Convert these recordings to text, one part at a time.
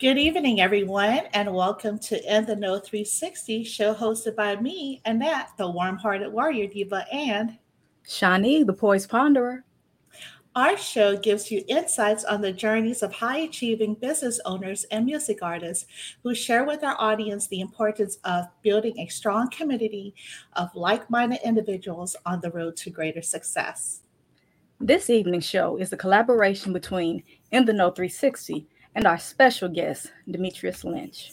Good evening, everyone, and welcome to In the Know 360, show hosted by me, Annette, the warm-hearted warrior diva, and Shawnee, the poised ponderer. Our show gives you insights on the journeys of high achieving business owners and music artists who share with our audience the importance of building a strong community of like minded individuals on the road to greater success. This evening's show is a collaboration between In the Know 360 and our special guest, Dimitrius Lynch.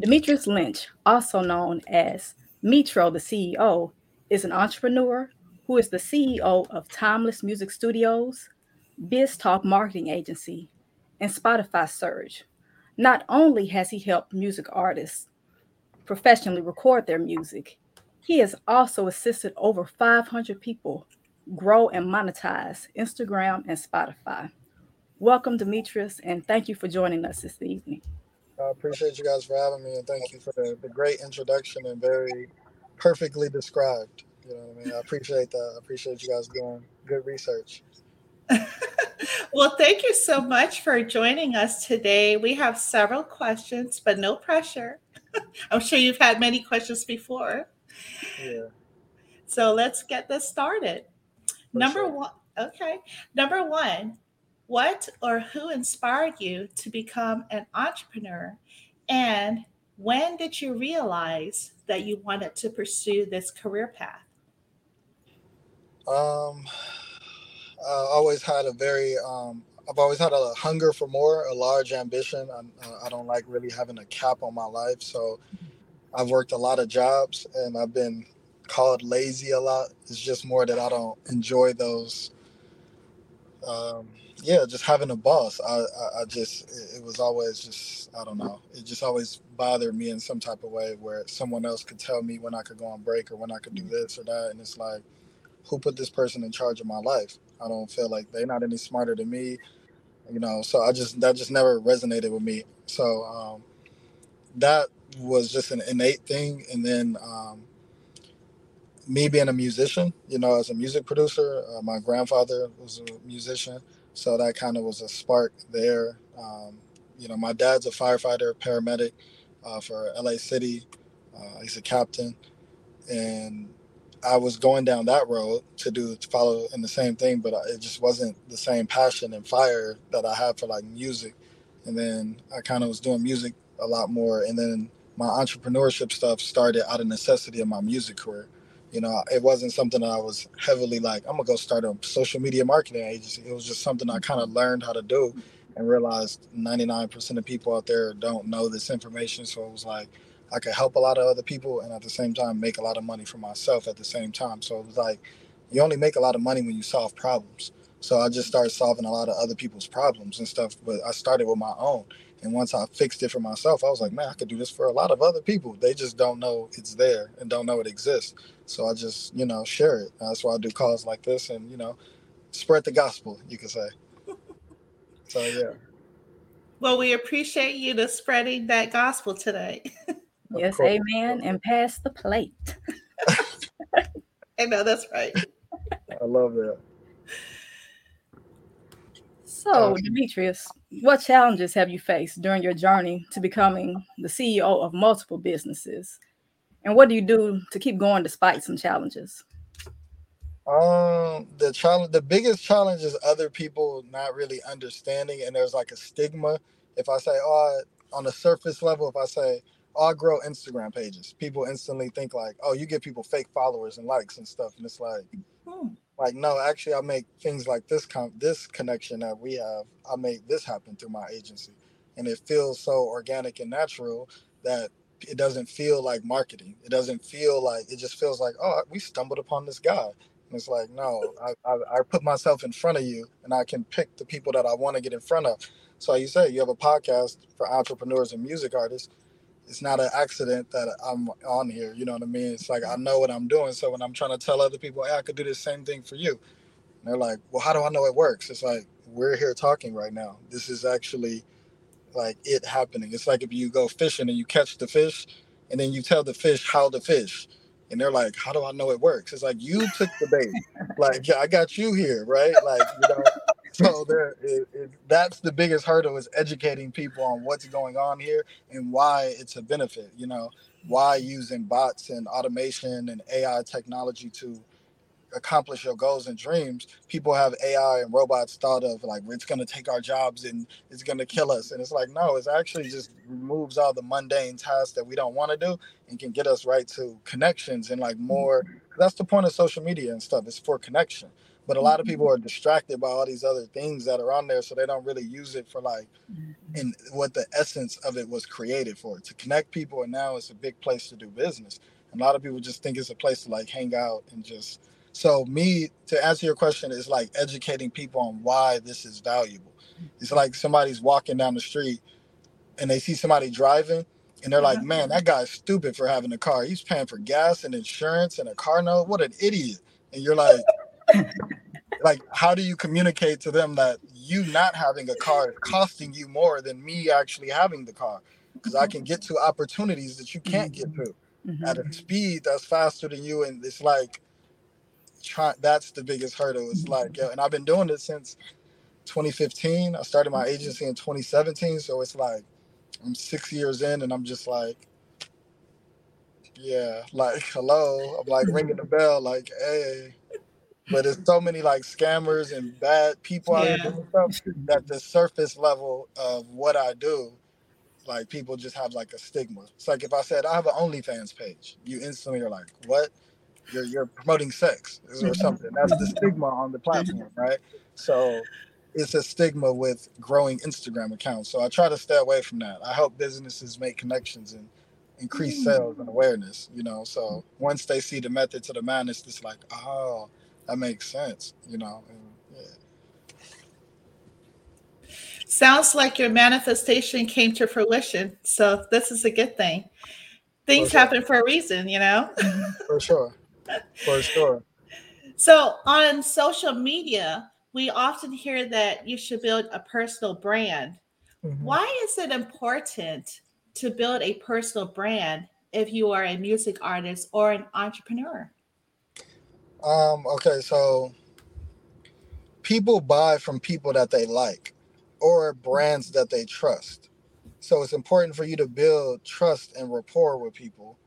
Dimitrius Lynch, also known as Metro the CEO, is an entrepreneur who is the CEO of Timeless Music Studios, Bistalk Marketing Agency, and Spotify Surge. Not only has he helped music artists professionally record their music, he has also assisted over 500 people grow and monetize Instagram and Spotify. Welcome, Dimitrius, and thank you for joining us this evening. I appreciate you guys for having me, and thank you for the, the great introduction and very perfectly described. You know what I mean? I appreciate that. I appreciate you guys doing good research. well, thank you so much for joining us today. We have several questions, but no pressure. I'm sure you've had many questions before. Yeah. So let's get this started. For Number sure. one. Okay. Number one, what or who inspired you to become an entrepreneur? And when did you realize that you wanted to pursue this career path? Um, I always had a very, um, I've always had a hunger for more, a large ambition. I, I don't like really having a cap on my life. So I've worked a lot of jobs and I've been called lazy a lot. It's just more that I don't enjoy those um, yeah, just having a boss. I, I, I just, it, it, was always just, I don't know. It just always bothered me in some type of way where someone else could tell me when I could go on break or when I could do this or that. And it's like, who put this person in charge of my life? I don't feel like they're not any smarter than me, you know. So I just, that just never resonated with me. So um, that was just an innate thing. And then, um, me being a musician, you know, as a music producer, uh, my grandfather was a musician. So that kind of was a spark there. Um, you know, my dad's a firefighter, paramedic uh, for LA City. Uh, he's a captain, and I was going down that road to do to follow in the same thing, but it just wasn't the same passion and fire that I had for like music. And then I kind of was doing music a lot more, and then my entrepreneurship stuff started out of necessity of my music career. You know, it wasn't something I was heavily like, I'm gonna go start a social media marketing agency. It was just something I kind of learned how to do and realized 99% of people out there don't know this information. So it was like, I could help a lot of other people and at the same time make a lot of money for myself at the same time. So it was like, you only make a lot of money when you solve problems. So I just started solving a lot of other people's problems and stuff. But I started with my own. And once I fixed it for myself, I was like, man, I could do this for a lot of other people. They just don't know it's there and don't know it exists. So I just, you know, share it. That's why I do calls like this and, you know, spread the gospel, you could say. so, yeah. Well, we appreciate you to spreading that gospel today. yes, amen. And pass the plate. I know that's right. I love that. So, Dimitrius, what challenges have you faced during your journey to becoming the CEO of multiple businesses? And what do you do to keep going despite some challenges? Um, the challenge, the biggest challenge is other people not really understanding, and there's like a stigma. If I say, oh, on a surface level, if I say, oh, I grow Instagram pages, people instantly think like, oh, you give people fake followers and likes and stuff, and it's like, hmm like no actually i make things like this com- this connection that we have i make this happen through my agency. And it feels so organic and natural that it doesn't feel like marketing. It doesn't feel like it just feels like oh we stumbled upon this guy. And it's like no I, I, I put myself in front of you and i can pick the people that i want to get in front of. So you say you have a podcast for entrepreneurs and music artists it's not an accident that I'm on here. You know what I mean? It's like I know what I'm doing. So when I'm trying to tell other people, hey, I could do the same thing for you, and they're like, well, how do I know it works? It's like we're here talking right now. This is actually like it happening. It's like if you go fishing and you catch the fish, and then you tell the fish how to fish, and they're like, how do I know it works? It's like you took the bait. like yeah, I got you here, right? Like you know. So there, it, it, that's the biggest hurdle is educating people on what's going on here and why it's a benefit. You know, why using bots and automation and AI technology to accomplish your goals and dreams, people have AI and robots thought of like it's going to take our jobs and it's going to kill us. And it's like, no, it's actually just removes all the mundane tasks that we don't want to do and can get us right to connections and like more. That's the point of social media and stuff. It's for connection. But a lot of people mm-hmm. are distracted by all these other things that are on there, so they don't really use it for like mm-hmm. and what the essence of it was created for to connect people. And now it's a big place to do business. And a lot of people just think it's a place to like hang out and just so me to answer your question is like educating people on why this is valuable. It's like somebody's walking down the street and they see somebody driving and they're like, man, that mm-hmm. guy's stupid for having a car. He's paying for gas and insurance and a car note. What an idiot. And you're like, like, how do you communicate to them that you not having a car is costing you more than me actually having the car? Because I can get to opportunities that you can't get to Mhm. at a speed that's faster than you. And it's like, try, that's the biggest hurdle. It's like, yo, and I've been doing it since 2015. I started my agency in 2017. So it's like, I'm six years in and I'm just like, yeah, like, hello. I'm like ringing the bell, like, hey. But there's so many like scammers and bad people out here Yeah. doing stuff that the surface level of what I do, like people just have like a stigma. It's like if I said I have an OnlyFans page, you instantly are like, what? You're you're promoting sex or something. That's the stigma on the platform, right? So it's a stigma with growing Instagram accounts. So I try to stay away from that. I help businesses make connections and increase mm. sales and awareness, you know. So once they see the method to the madness, it's like, oh, that makes sense, you know. And, yeah. Sounds like your manifestation came to fruition. So this is a good thing. Things For sure. happen for a reason, you know? For sure. For sure. So on social media, we often hear that you should build a personal brand. Mhm. Why is it important to build a personal brand if you are a music artist or an entrepreneur? Um, okay, so people buy from people that they like or brands that they trust. So it's important for you to build trust and rapport with people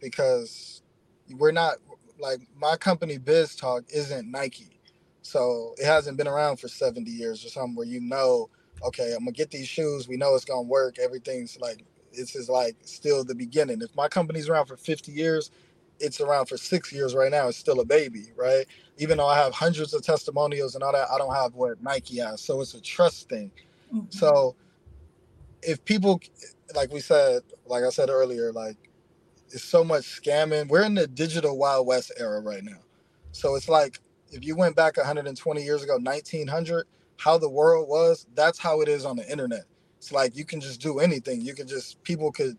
because we're not like my company Bistalk isn't Nike. So it hasn't been around for 70 years or something where you know, okay, I'm gonna get these shoes, we know it's gonna work, everything's like this is like still the beginning. If my company's around for 50 years, it's around for six years right now. It's still a baby, right? Even though I have hundreds of testimonials and all that, I don't have what Nike has. So it's a trust thing. So mm-hmm. if people, like we said, like I said earlier, like it's so much scamming. We're in the digital Wild West era right now. So it's like if you went back 120 years ago, 1900, how the world was, that's how it is on the internet. It's like you can just do anything. You can just, people could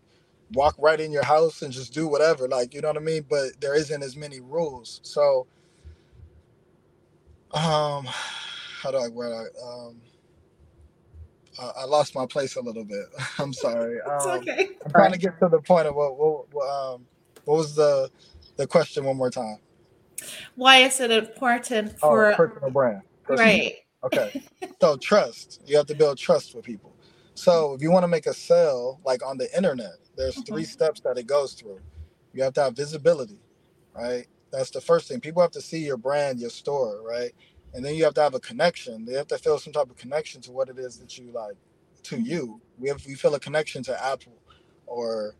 walk right in your house and just do whatever. Like, you know what I mean? But there isn't as many rules. So, um, how do I, where I, um, I, I lost my place a little bit. I'm sorry. It's Um, okay. I'm trying to get to the point of what, what, what, um, what was the the question one more time? Why is it important Oh, for personal brand. Personal- right? Okay. so trust. You have to build trust with people. So if you want to make a sale, like on the internet, there's three mm-hmm. steps that it goes through. You have to have visibility, right? That's the first thing. People have to see your brand, your store, right? And then you have to have a connection. They have to feel some type of connection to what it is that you like to mm-hmm. you. We have we feel a connection to Apple or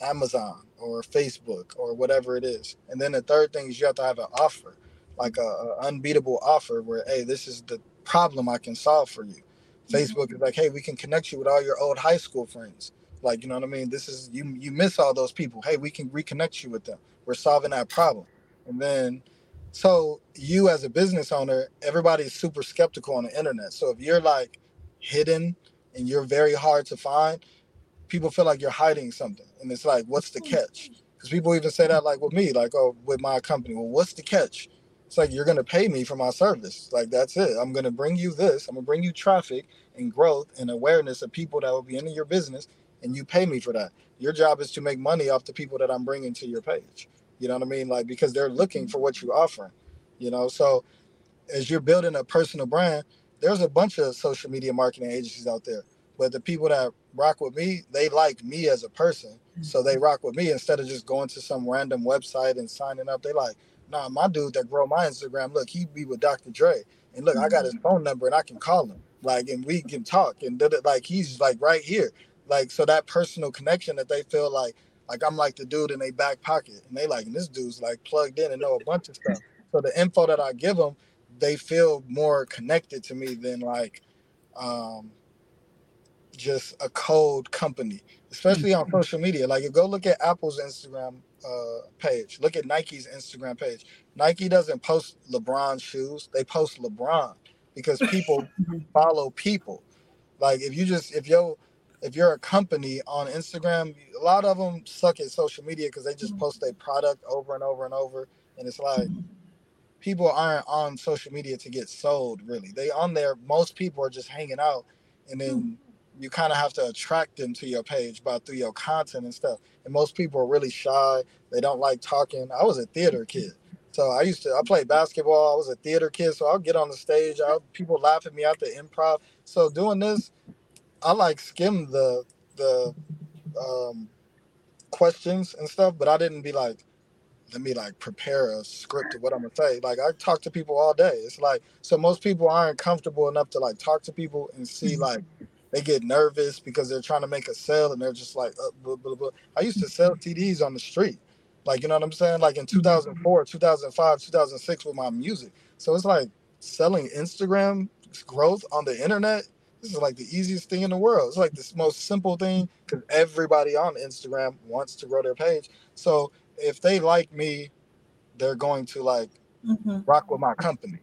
Amazon or Facebook or whatever it is. And then the third thing is you have to have an offer, like a, a unbeatable offer where, hey, this is the problem I can solve for you. Facebook is like, hey, we can connect you with all your old high school friends. Like, you know what I mean? This is you you miss all those people. Hey, we can reconnect you with them. We're solving that problem. And then so you as a business owner, everybody's super skeptical on the internet. So if you're like hidden and you're very hard to find, people feel like you're hiding something. And it's like, what's the catch? Because people even say that like with me, like, oh, with my company. Well, what's the catch? It's like you're gonna pay me for my service. Like that's it. I'm gonna bring you this. I'm gonna bring you traffic and growth and awareness of people that will be into your business, and you pay me for that. Your job is to make money off the people that I'm bringing to your page. You know what I mean? Like because they're looking for what you're offering. You know, so as you're building a personal brand, there's a bunch of social media marketing agencies out there, but the people that rock with me, they like me as a person, so they mm-hmm. rock with me instead of just going to some random website and signing up. They like, nah, my dude that grow my Instagram, look, he be with Dr. Dre, and look, I got his phone number and I can call him, like, and we can talk, and like he's like right here, like so that personal connection that they feel like like I'm like the dude in their back pocket, and they like and this dude's like plugged in and know a bunch of stuff. So the info that I give them, they feel more connected to me than like um, just a cold company, especially on mm-hmm. social media. Like, you go look at Apple's Instagram uh, page, look at Nike's Instagram page. Nike doesn't post LeBron shoes; they post LeBron because people follow people. Like, if you just if yo if you're a company on Instagram, a lot of them suck at social media because they just mm-hmm. post their product over and over and over, and it's like mm-hmm. people aren't on social media to get sold. Really, they on there. Most people are just hanging out, and then mm-hmm. You kind of have to attract them to your page by through your content and stuff. And most people are really shy. They don't like talking. I was a theater kid. So I used to I played basketball. I was a theater kid, so I'll get on the stage. I'll, people laugh at me at the improv. So doing this, I like skim the the um, questions and stuff, but I didn't be like, let me like prepare a script of what I'm gonna say. Like I talk to people all day. It's like so most people aren't comfortable enough to like talk to people and see mm-hmm. like they get nervous because they're trying to make a sale and they're just like uh, blah, blah, blah. I used to sell CDs on the street. Like you know what I'm saying? Like in 2004, 2005, 2006 with my music. So it's like selling Instagram growth on the internet this is like the easiest thing in the world. It's like this most simple thing because everybody on Instagram wants to grow their page. So if they like me, they're going to like mm-hmm. rock with my company.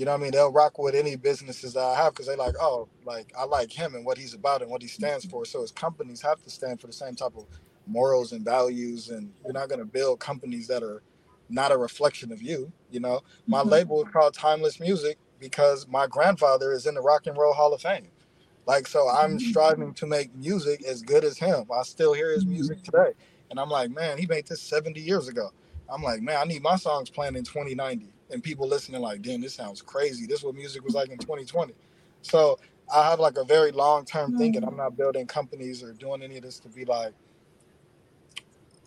You know what I mean? They'll rock with any businesses that I have because they like, oh, like I like him and what he's about and what he stands for. So his companies have to stand for the same type of morals and values. And you're not going to build companies that are not a reflection of you. You know, my mm-hmm. label is called Timeless Music because my grandfather is in the Rock and Roll Hall of Fame. Like, so I'm mm-hmm. striving to make music as good as him. I still hear his music mm-hmm. today. And I'm like, man, he made this 70 years ago. I'm like, man, I need my songs playing in 2090. And people listening, like, damn, this sounds crazy. This is what music was like in 2020. So I have like a very long term thinking. I'm mm. not building companies or doing any of this to be like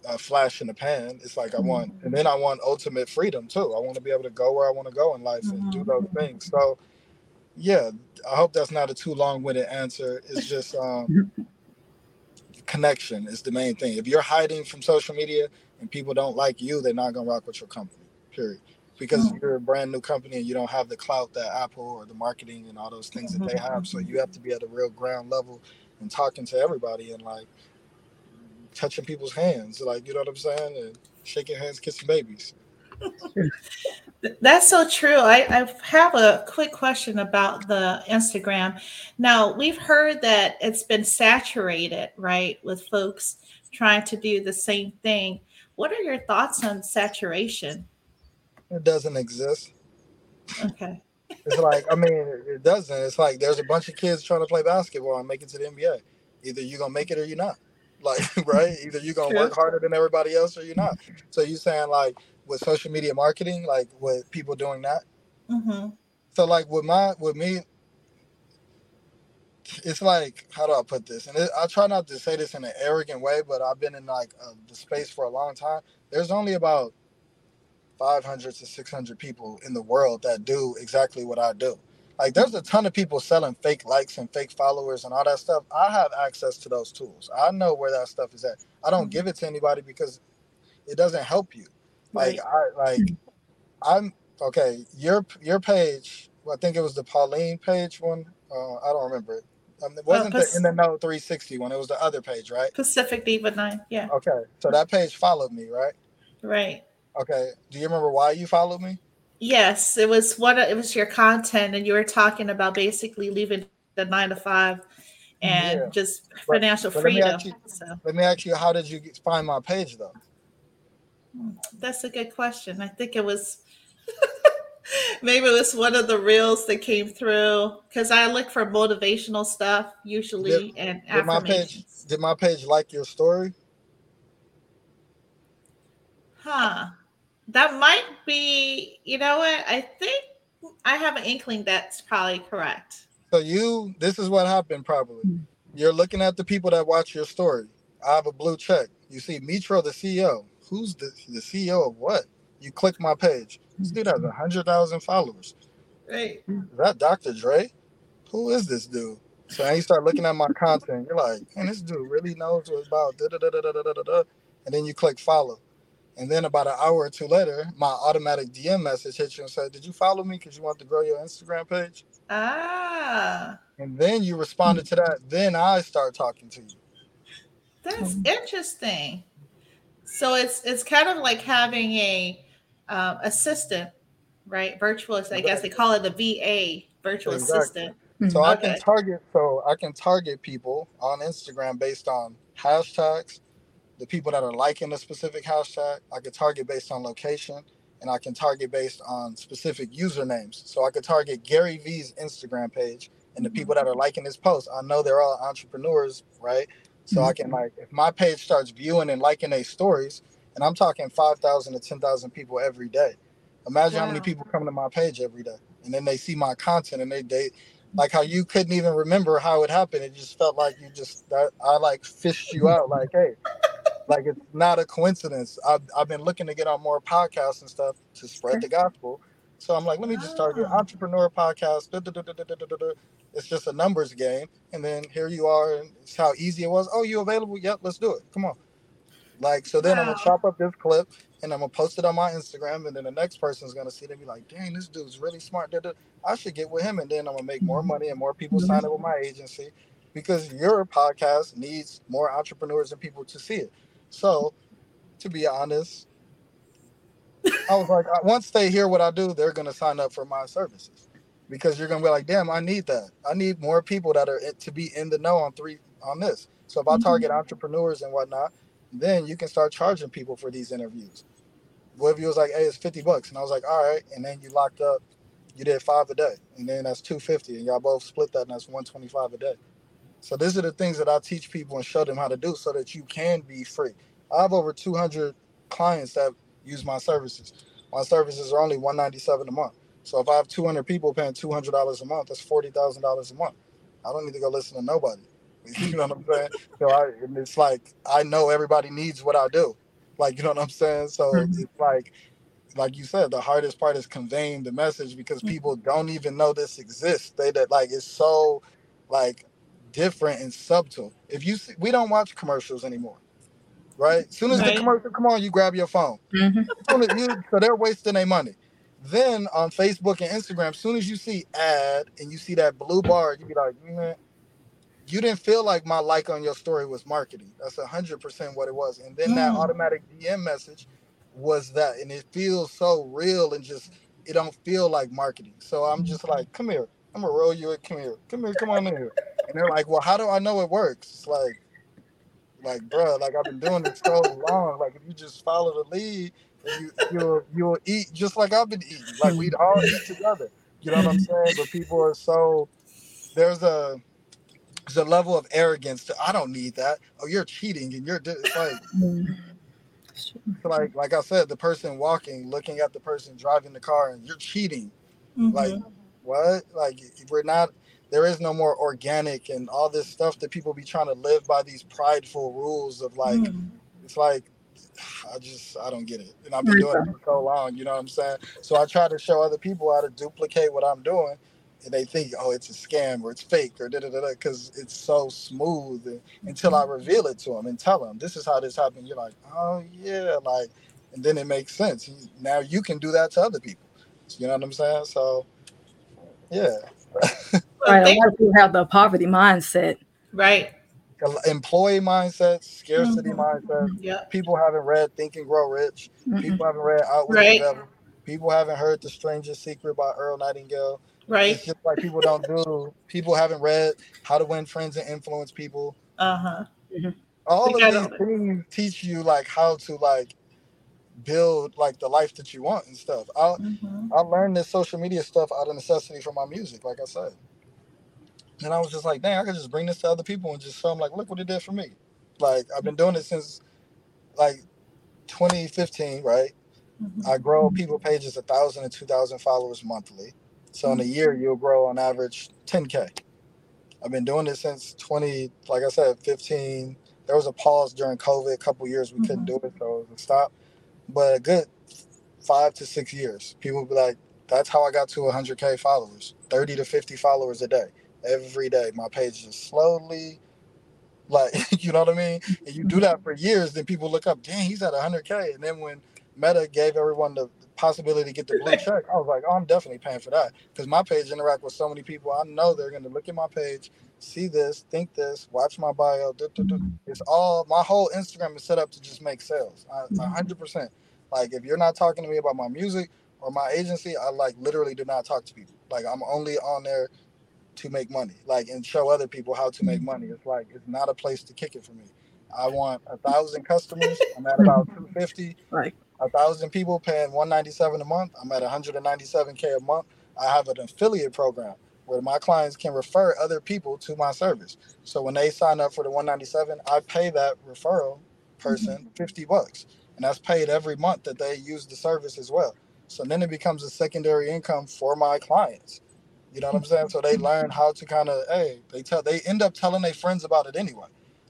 a flash in the pan. It's like I want, and mm-hmm. then I want ultimate freedom too. I want to be able to go where I want to go in life and do those mm-hmm. things. So yeah, I hope that's not a too long-winded answer. It's just um, connection is the main thing. If you're hiding from social media and people don't like you, they're not gonna rock with your company. Period. Because mm-hmm. you're a brand new company and you don't have the clout that Apple or the marketing and all those things that they have. So you have to be at a real ground level and talking to everybody and like touching people's hands, like you know what I'm saying, and shaking hands, kissing babies. That's so true. I, I, have a quick question about the Instagram. Now, we've heard that it's been saturated, right, with folks trying to do the same thing. What are your thoughts on saturation? It doesn't exist. Okay. it's like, I mean, it doesn't. It's like there's a bunch of kids trying to play basketball and make it to the NBA. Either you're going to make it or you're not. Like, right? Either you're going to work harder than everybody else or you're not. So you're saying, like, with social media marketing, like with people doing that. Mm-hmm. So like with my with me, it's like how do I put this? And it, I try not to say this in an arrogant way, but I've been in like uh, the space for a long time. There's only about 500 to 600 people in the world that do exactly what I do. Like there's a ton of people selling fake likes and fake followers and all that stuff. I have access to those tools. I know where that stuff is at. I don't mm-hmm. give it to anybody because it doesn't help you. Like I like I'm okay. Your your page. I think it was the Pauline page one. Uh, I don't remember it. Um, it wasn't the In the Know 360 one. It was the other page, right? Pacific Diva Nine. Yeah. Okay, so that page followed me, right? Right. Okay. Do you remember why you followed me? Yes, it was what it was your content, and you were talking about basically leaving the nine to five and yeah. just financial but, but freedom. Let me, you, so. let me ask you, how did you find my page though? That's a good question. I think it was maybe it was one of the reels that came through because I look for motivational stuff usually did, and did my page did my page like your story? Huh. That might be, you know what? I think I have an inkling that's probably correct. So you, this is what happened probably. You're looking at the people that watch your story. I have a blue check. You see Mitro, the CEO. Who's the, the CEO of what? You click my page. This dude has a hundred thousand followers. Right. Is that Dr. Dre? Who is this dude? So then you start looking at my content. You're like, man, this dude really knows what it's about. Da, da, da, da, da, da, da. And then you click follow. And then about an hour or two later, my automatic DM message hits you and said, Did you follow me because you want to grow your Instagram page? Ah, And then you responded to that. Then I start talking to you. that's interesting. So it's it's kind of like having a um, assistant, right? Virtual. I guess they call it the VA, virtual Exactly. assistant. So I can target so I can target people on Instagram based on hashtags, the people that are liking a specific hashtag. I could target based on location, and I can target based on specific usernames. So I could target Gary V's Instagram page and the mm-hmm. people that are liking his post. I know they're all entrepreneurs, right? So I can mm-hmm. like if my page starts viewing and liking their stories, and I'm talking five thousand to ten thousand people every day. Imagine how many people come to my page every day, and then they see my content and they they like how you couldn't even remember how it happened. It just felt like you just that I like fished you out. Like, hey, like it's not a coincidence. I've I've been looking to get on more podcasts and stuff to spread the gospel. So I'm like, let me just start an Ah. entrepreneur podcast. da, da, da. It's just a numbers game, and then here you are, and it's how easy it was. Oh, you available? Yep, let's do it. Come on. Like so, then I'm gonna chop up this clip and I'm gonna post it on my Instagram, and then the next person's gonna see it and be like, "Dang, this dude's really smart." I should get with him, and then I'm gonna make more money and more people sign up with my agency because your podcast needs more entrepreneurs and people to see it. So, to be honest, I was like, once they hear what I do, they're gonna sign up for my services because you're gonna be like, "Damn, I need that. I need more people that are to be in the know on three on this." So if I mm-hmm. target entrepreneurs and whatnot, then you can start charging people for these interviews. What if you was like, "Hey, it's fifty bucks," and I was like, "All right," and then you locked up, you did five a day, and then that's two fifty, and y'all both split that, and that's one twenty five a day. So these are the things that I teach people and show them how to do, so that you can be free. I have over two hundred clients that use my services. My services are only one ninety seven a month. So if I have two hundred people paying two hundred dollars a month, that's forty thousand dollars a month. I don't need to go listen to nobody. You know what I'm saying? So I, and it's like I know everybody needs what I do. Like you know what I'm saying? So Mhm. it's like, like you said, the hardest part is conveying the message because people don't even know this exists. They that like it's so like different and subtle. If you see, we don't watch commercials anymore, right? As soon as the commercial come on, you grab your phone. Mhm. As you- so they're wasting their money. Then on Facebook and Instagram, as soon as you see ad and you see that blue bar, you be like, man, you didn't feel like my like on your story was marketing. That's a hundred percent what it was. And then that Mm. automatic DM message was that, and it feels so real and just it don't feel like marketing. So I'm just like, come here, I'm gonna roll you. a Come here, come here, come on in here. And they're like, well, how do I know it works? It's like, like, bro, like I've been doing it so long. Like if you just follow the lead, you you'll you'll eat just like I've been eating. Like we'd all eat together. You know what I'm saying? But people are so there's a there's a level of arrogance. To, I don't need that. Oh, you're cheating, and you're it's like like like I said, the person walking, looking at the person driving the car, and you're cheating. Like Mhm. what? Like we're not. There is no more organic and all this stuff that people be trying to live by these prideful rules of like. Mm. It's like I just I don't get it, and I've been doing it for so long. You know what I'm saying? So I try to show other people how to duplicate what I'm doing, and they think, oh, it's a scam or it's fake or da da da da, because it's so smooth. And, until I reveal it to them and tell them this is how this happened, you're like, oh yeah, like, and then it makes sense. Now you can do that to other people. You know what I'm saying? So yeah, Right. A thank- lot of people have the poverty mindset. right. employee mindset, scarcity Mhm. mindset. Yep. People haven't read Think and Grow Rich. Mhm. People haven't read Outward Right. Devil. People haven't heard The Strangest Secret by Earl Nightingale. Right. It's just like people don't do. People haven't read How to Win Friends and Influence People. Uh huh. All We of these things teach you like how to like build like the life that you want and stuff. I hmm I learned this social media stuff out of necessity for my music, like I said. And I was just like, dang, I could just bring this to other people and just show them like, look what it did for me. Like I've been doing it since like 2015, right? Mm-hmm. I grow people pages a thousand and two thousand followers monthly. So in a year, you'll grow on average 10K. I've been doing this since 20, like I said, 15. There was a pause during COVID, a couple years we couldn't do it, so it was a stop. But a good five to six years, people would be like, that's how I got to 100K followers, 30 to 50 followers a day. Every day, my page is slowly, like, you know what I mean? And you do that for years, then people look up, dang, he's at 100K. And then when Meta gave everyone the possibility to get the blue check, I was like, oh, I'm definitely paying for that because my page interact with so many people. I know they're going to look at my page, see this, think this, watch my bio. It's all my whole Instagram is set up to just make sales. hundred percent. Like if you're not talking to me about my music or my agency, I like literally do not talk to people. Like I'm only on there to make money, like and show other people how to make money. It's like it's not a place to kick it for me. I want a thousand customers. I'm at about 250. Right a thousand people paying 197 a month. I'm at 197k a month. I have an affiliate program where my clients can refer other people to my service. So when they sign up for the 197, I pay that referral person mm-hmm. 50 bucks, and that's paid every month that they use the service as well. So then it becomes a secondary income for my clients. You know what I'm saying? So they learn how to kind of, hey, they tell, they end up telling their friends about it anyway.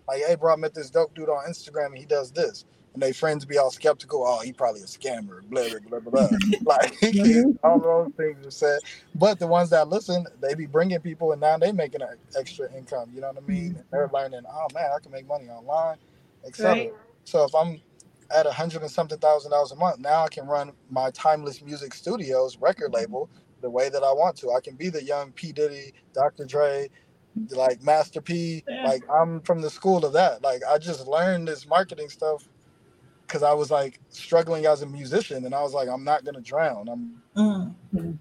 Like, hey, bro, I met this dope dude on Instagram and he does this and their friends be all skeptical. Oh, he probably a scammer, blah blah blah blah. like mm-hmm. all those things are said. But the ones that listen, they be bringing people, and now they making an extra income. You know what I mean? And they're learning. Oh man, I can make money online, etc. Right. So if I'm at a hundred and something thousand dollars a month, now I can run my Timeless Music Studios record label the way that I want to. I can be the young P Diddy, Dr. Dre, like Master P. Yeah. Like I'm from the school of that. Like I just learned this marketing stuff because I was like struggling as a musician, and I was like, I'm not gonna drown. I'm mm-hmm.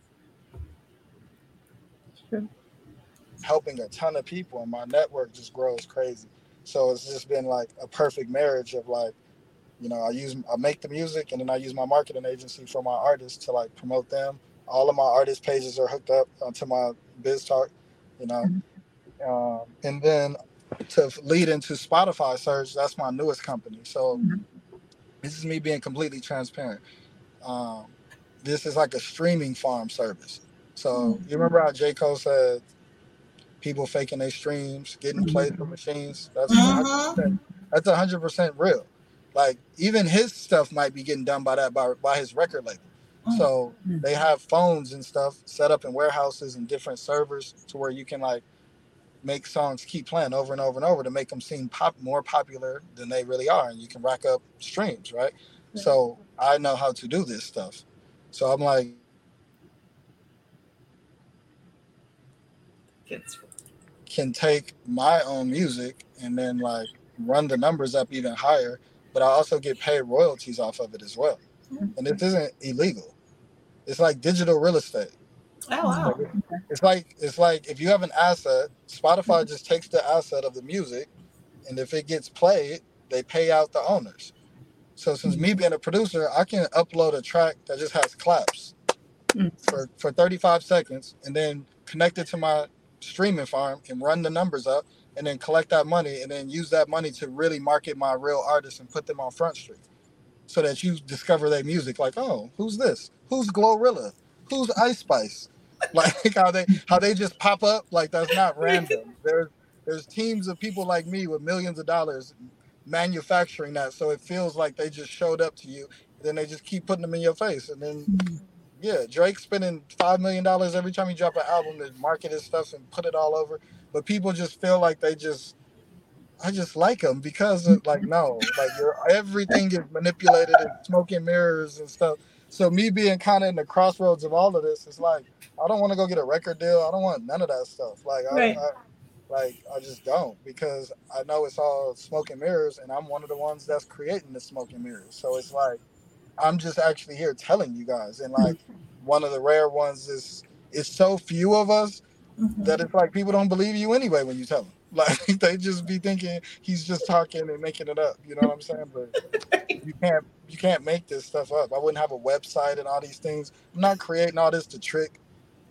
helping a ton of people, and my network just grows crazy. So it's just been like a perfect marriage of like, you know, I use I make the music, and then I use my marketing agency for my artists to like promote them. All of my artist pages are hooked up to my Bistalk, you know, mm-hmm. um, and then to lead into Spotify Surge, that's my newest company. So. Mm-hmm this is me being completely transparent. Um, this is like a streaming farm service. So mm-hmm. you remember how J. Cole said people faking their streams, getting mm-hmm. played for machines? That's uh-huh. 100%, that's hundred percent real. Like even his stuff might be getting done by that by, by his record label. Mm-hmm. So they have phones and stuff set up in warehouses and different servers to where you can like make songs keep playing over and over and over to make them seem pop more popular than they really are, and you can rack up streams, right? Yeah. So I know how to do this stuff. So I'm like, can take my own music and then like run the numbers up even higher, but I also get paid royalties off of it as well. Mm-hmm. And this isn't illegal. It's like digital real estate. Oh wow! It's like it's like if you have an asset, Spotify just takes the asset of the music, and if it gets played, they pay out the owners. So since me being a producer, I can upload a track that just has claps mm. for for 35 seconds, and then connect it to my streaming farm and run the numbers up, and then collect that money, and then use that money to really market my real artists and put them on Front Street, so that you discover their music. Like, oh, who's this? Who's Glorilla? Who's Ice Spice? like how they how they just pop up like that's not random there's there's teams of people like me with millions of dollars manufacturing that so it feels like they just showed up to you then they just keep putting them in your face and then yeah drake spending five million dollars every time he drop an album to market his stuff and put it all over but people just feel like they just I just like them because of, like no, like your everything is manipulated and smoking mirrors and stuff. So me being kind of in the crossroads of all of this, it's like I don't want to go get a record deal. I don't want none of that stuff. Like right. I, I, like I just don't because I know it's all smoke and mirrors, and I'm one of the ones that's creating the smoke and mirrors. So it's like I'm just actually here telling you guys, and like mm-hmm. one of the rare ones is it's so few of us mm-hmm. that it's like people don't believe you anyway when you tell them. Like they just be thinking he's just talking and making it up. You know what I'm saying? But you can't you can't make this stuff up. I wouldn't have a website and all these things. I'm not creating all this to trick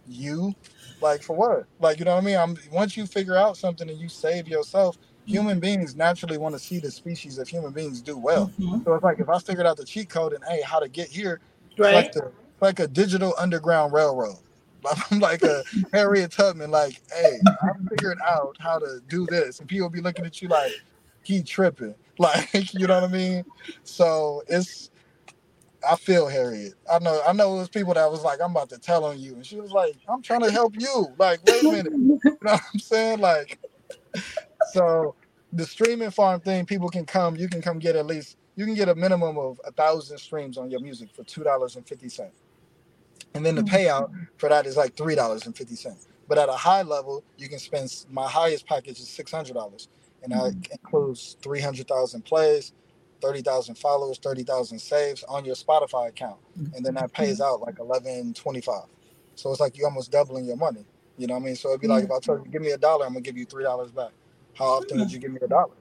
you. Like for what? Like you know what I mean? I'm once you figure out something and you save yourself, human beings naturally want to see the species of human beings do well. Mm-hmm. So it's like if I figured out the cheat code and hey, how to get here, right. it's like, the, like a digital underground railroad. I'm like a Harriet Tubman, like, hey, I figured out how to do this. And people be looking at you like, he tripping. Like, you know what I mean? So it's I feel Harriet. I know I know it was people that was like, I'm about to tell on you. And she was like, I'm trying to help you. Like, wait a minute. You know what I'm saying? Like so the streaming farm thing, people can come, you can come get at least you can get a minimum of a thousand streams on your music for two dollars and fifty cents. And then the Mm-hmm. payout for that is like three dollars and fifty cents. But at a high level, you can spend my highest package is six hundred dollars, and that mm-hmm. includes three hundred thousand plays, thirty thousand followers, thirty thousand saves on your Spotify account, and then that mm-hmm. pays out like eleven twenty five. So it's like you almost doubling your money. You know what I mean? So it'd be like if I told you give me a dollar, I'm gonna give you three dollars back. How often would you give me a dollar?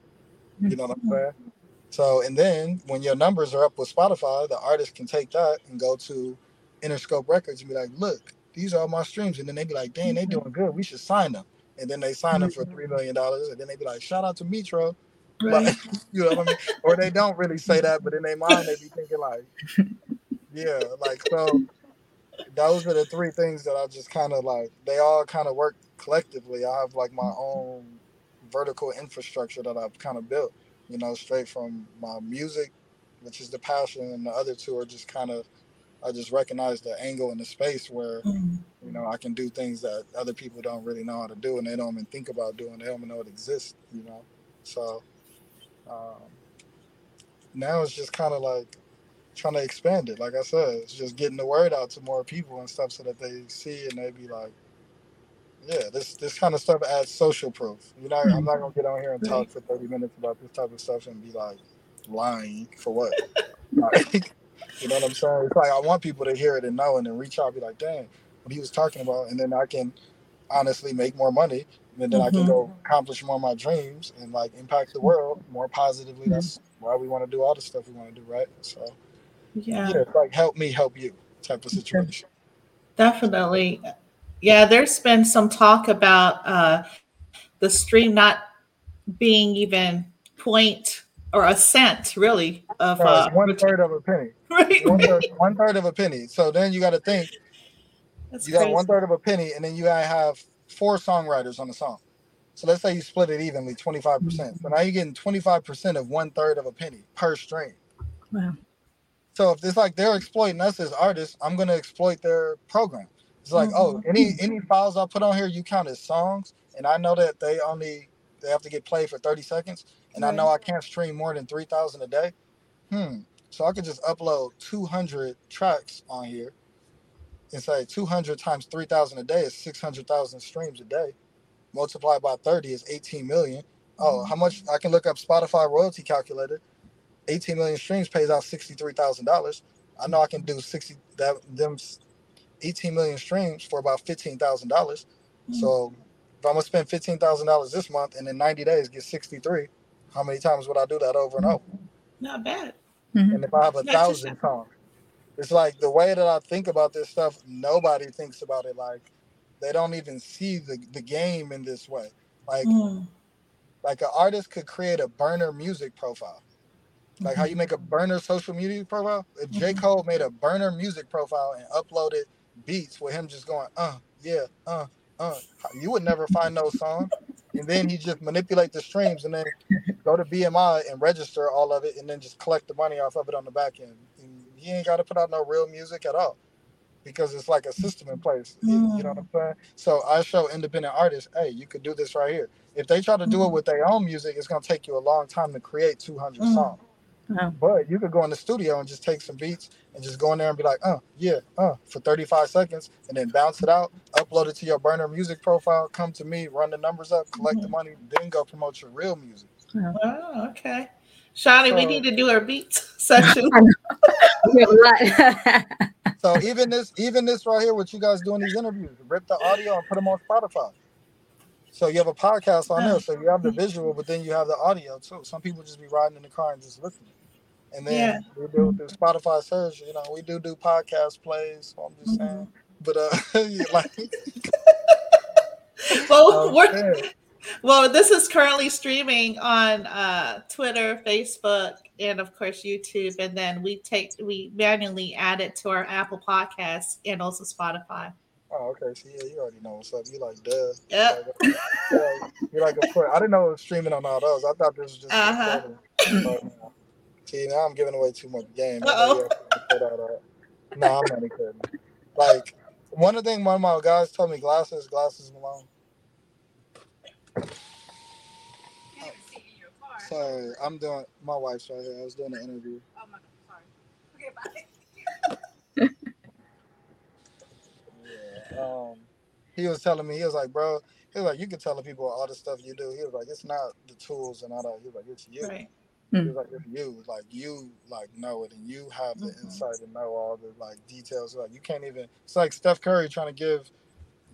You know what I'm mm-hmm. saying? So and then when your numbers are up with Spotify, the artist can take that and go to Interscope Records and be like, look, these are all my streams. And then they be like, dang, they doing good. We should sign them. And then they sign them for mm-hmm. three million dollars. And then they be like, shout out to Metro. Right. Like, you know what I mean? Or they don't really say that, but in their mind they be thinking like, yeah, like so. Those are the three things that I just kind of like. They all kind of work collectively. I have like my mm-hmm. own vertical infrastructure that I've kind of built. You know, straight from my music, which is the passion, and the other two are just kind of. I just recognize the angle and the space where Mm. you know I can do things that other people don't really know how to do, and they don't even think about doing. They don't even know it exists. You know, so um, now it's just kind of like trying to expand it. Like I said, it's just getting the word out to more people and stuff so that they see and they be like, yeah, this this kind of stuff adds social proof. You know, I'm not gonna get on here and talk for 30 minutes about this type of stuff and be like lying for what? Like, you know what I'm saying? It's like I want people to hear it and know and then reach out and be like, dang, what he was talking about, and then I can honestly make more money. And then I can Mhm. go accomplish more of my dreams and like impact the world more positively. That's why we want to do all the stuff we want to do, right? So Yeah. yeah, it's like help me help you type of situation. Definitely. Yeah, there's been some talk about uh, the stream not being even point or a cent really of uh, one third of a penny. Right. One third, one third of a penny. So then you got to think That's you got crazy. one third of a penny, and then you gotta have four songwriters on the song. So let's say you split it evenly, twenty five percent. So now you're getting twenty five percent of one third of a penny per stream. Wow. So if it's like they're exploiting us as artists, I'm gonna exploit their program. It's like, oh, any any files I put on here, you count as songs, and I know that they only they have to get played for 30 seconds, and I know I can't stream more than 3,000 a day. Hmm. So I could just upload 200 tracks on here, and say 200 times 3,000 a day is 600,000 streams a day. Multiplied by 30 is 18 million. Oh, mm-hmm. how much? I can look up Spotify royalty calculator. 18 million streams pays out $63,000. I know I can do 60 that them 18 million streams for about $15,000. Mm-hmm. So if I'm gonna spend $15,000 this month and in 90 days get 63, how many times would I do that over and mm-hmm. over? Not bad. And if I have a thousand songs, it's like the way that I think about this stuff, nobody thinks about it like they don't even see the, the game in this way. Like Mm. like an artist could create a burner music profile. Like how you make a burner social media profile. If J. Mhm. Cole made a burner music profile and uploaded beats with him just going, uh, yeah, uh, uh, you would never find those songs. And then he just manipulate the streams and then go to BMI and register all of it and then just collect the money off of it on the back end. And he ain't got to put out no real music at all because it's like a system in place. You know what I'm saying? So I show independent artists, hey, you could do this right here. If they try to do it with their own music, it's gonna take you a long time to create 200 Mm. songs. Wow. But you could go in the studio and just take some beats and just go in there and be like, uh, yeah, uh, for 35 seconds, and then bounce it out, upload it to your burner music profile, come to me, run the numbers up, collect the money, then go promote your real music. Oh, okay. Shawnee, we So- need to do our beats section. We have. So even this, even this right here, what you guys doing these interviews, rip the audio and put them on Spotify. So you have a podcast on there, so you have the visual, but then you have the audio too. Some people just be riding in the car and just listening. And then Yeah. we do through Spotify Surge, you know, we do do podcast plays. So I'm just saying, but uh, like, well, we're, well, this is currently streaming on uh, Twitter, Facebook, and of course YouTube. And then we take we manually add it to our Apple Podcasts and also Spotify. Oh, okay. See, yeah, you already know what's up. You like duh. Yeah. You like, you like a foot. I didn't know it was streaming on all those. I thought this was just. Uh-huh. But, uh, see, now I'm giving away too much game. Uh-oh. No, I'm only kidding. Like one of the things one of my guys told me, glasses, glasses Malone. Sorry, I'm doing my wife's right here. I was doing an interview. Oh my god, sorry. Okay, bye. Um, he was telling me, he was like, bro, he was like, you can tell the people all the stuff you do. He was like, it's not the tools and all that. He was like, it's you. Right. He was like, it's you. Like you like know it and you have the Mhm. insight and know all the like details. Like you can't even it's like Steph Curry trying to give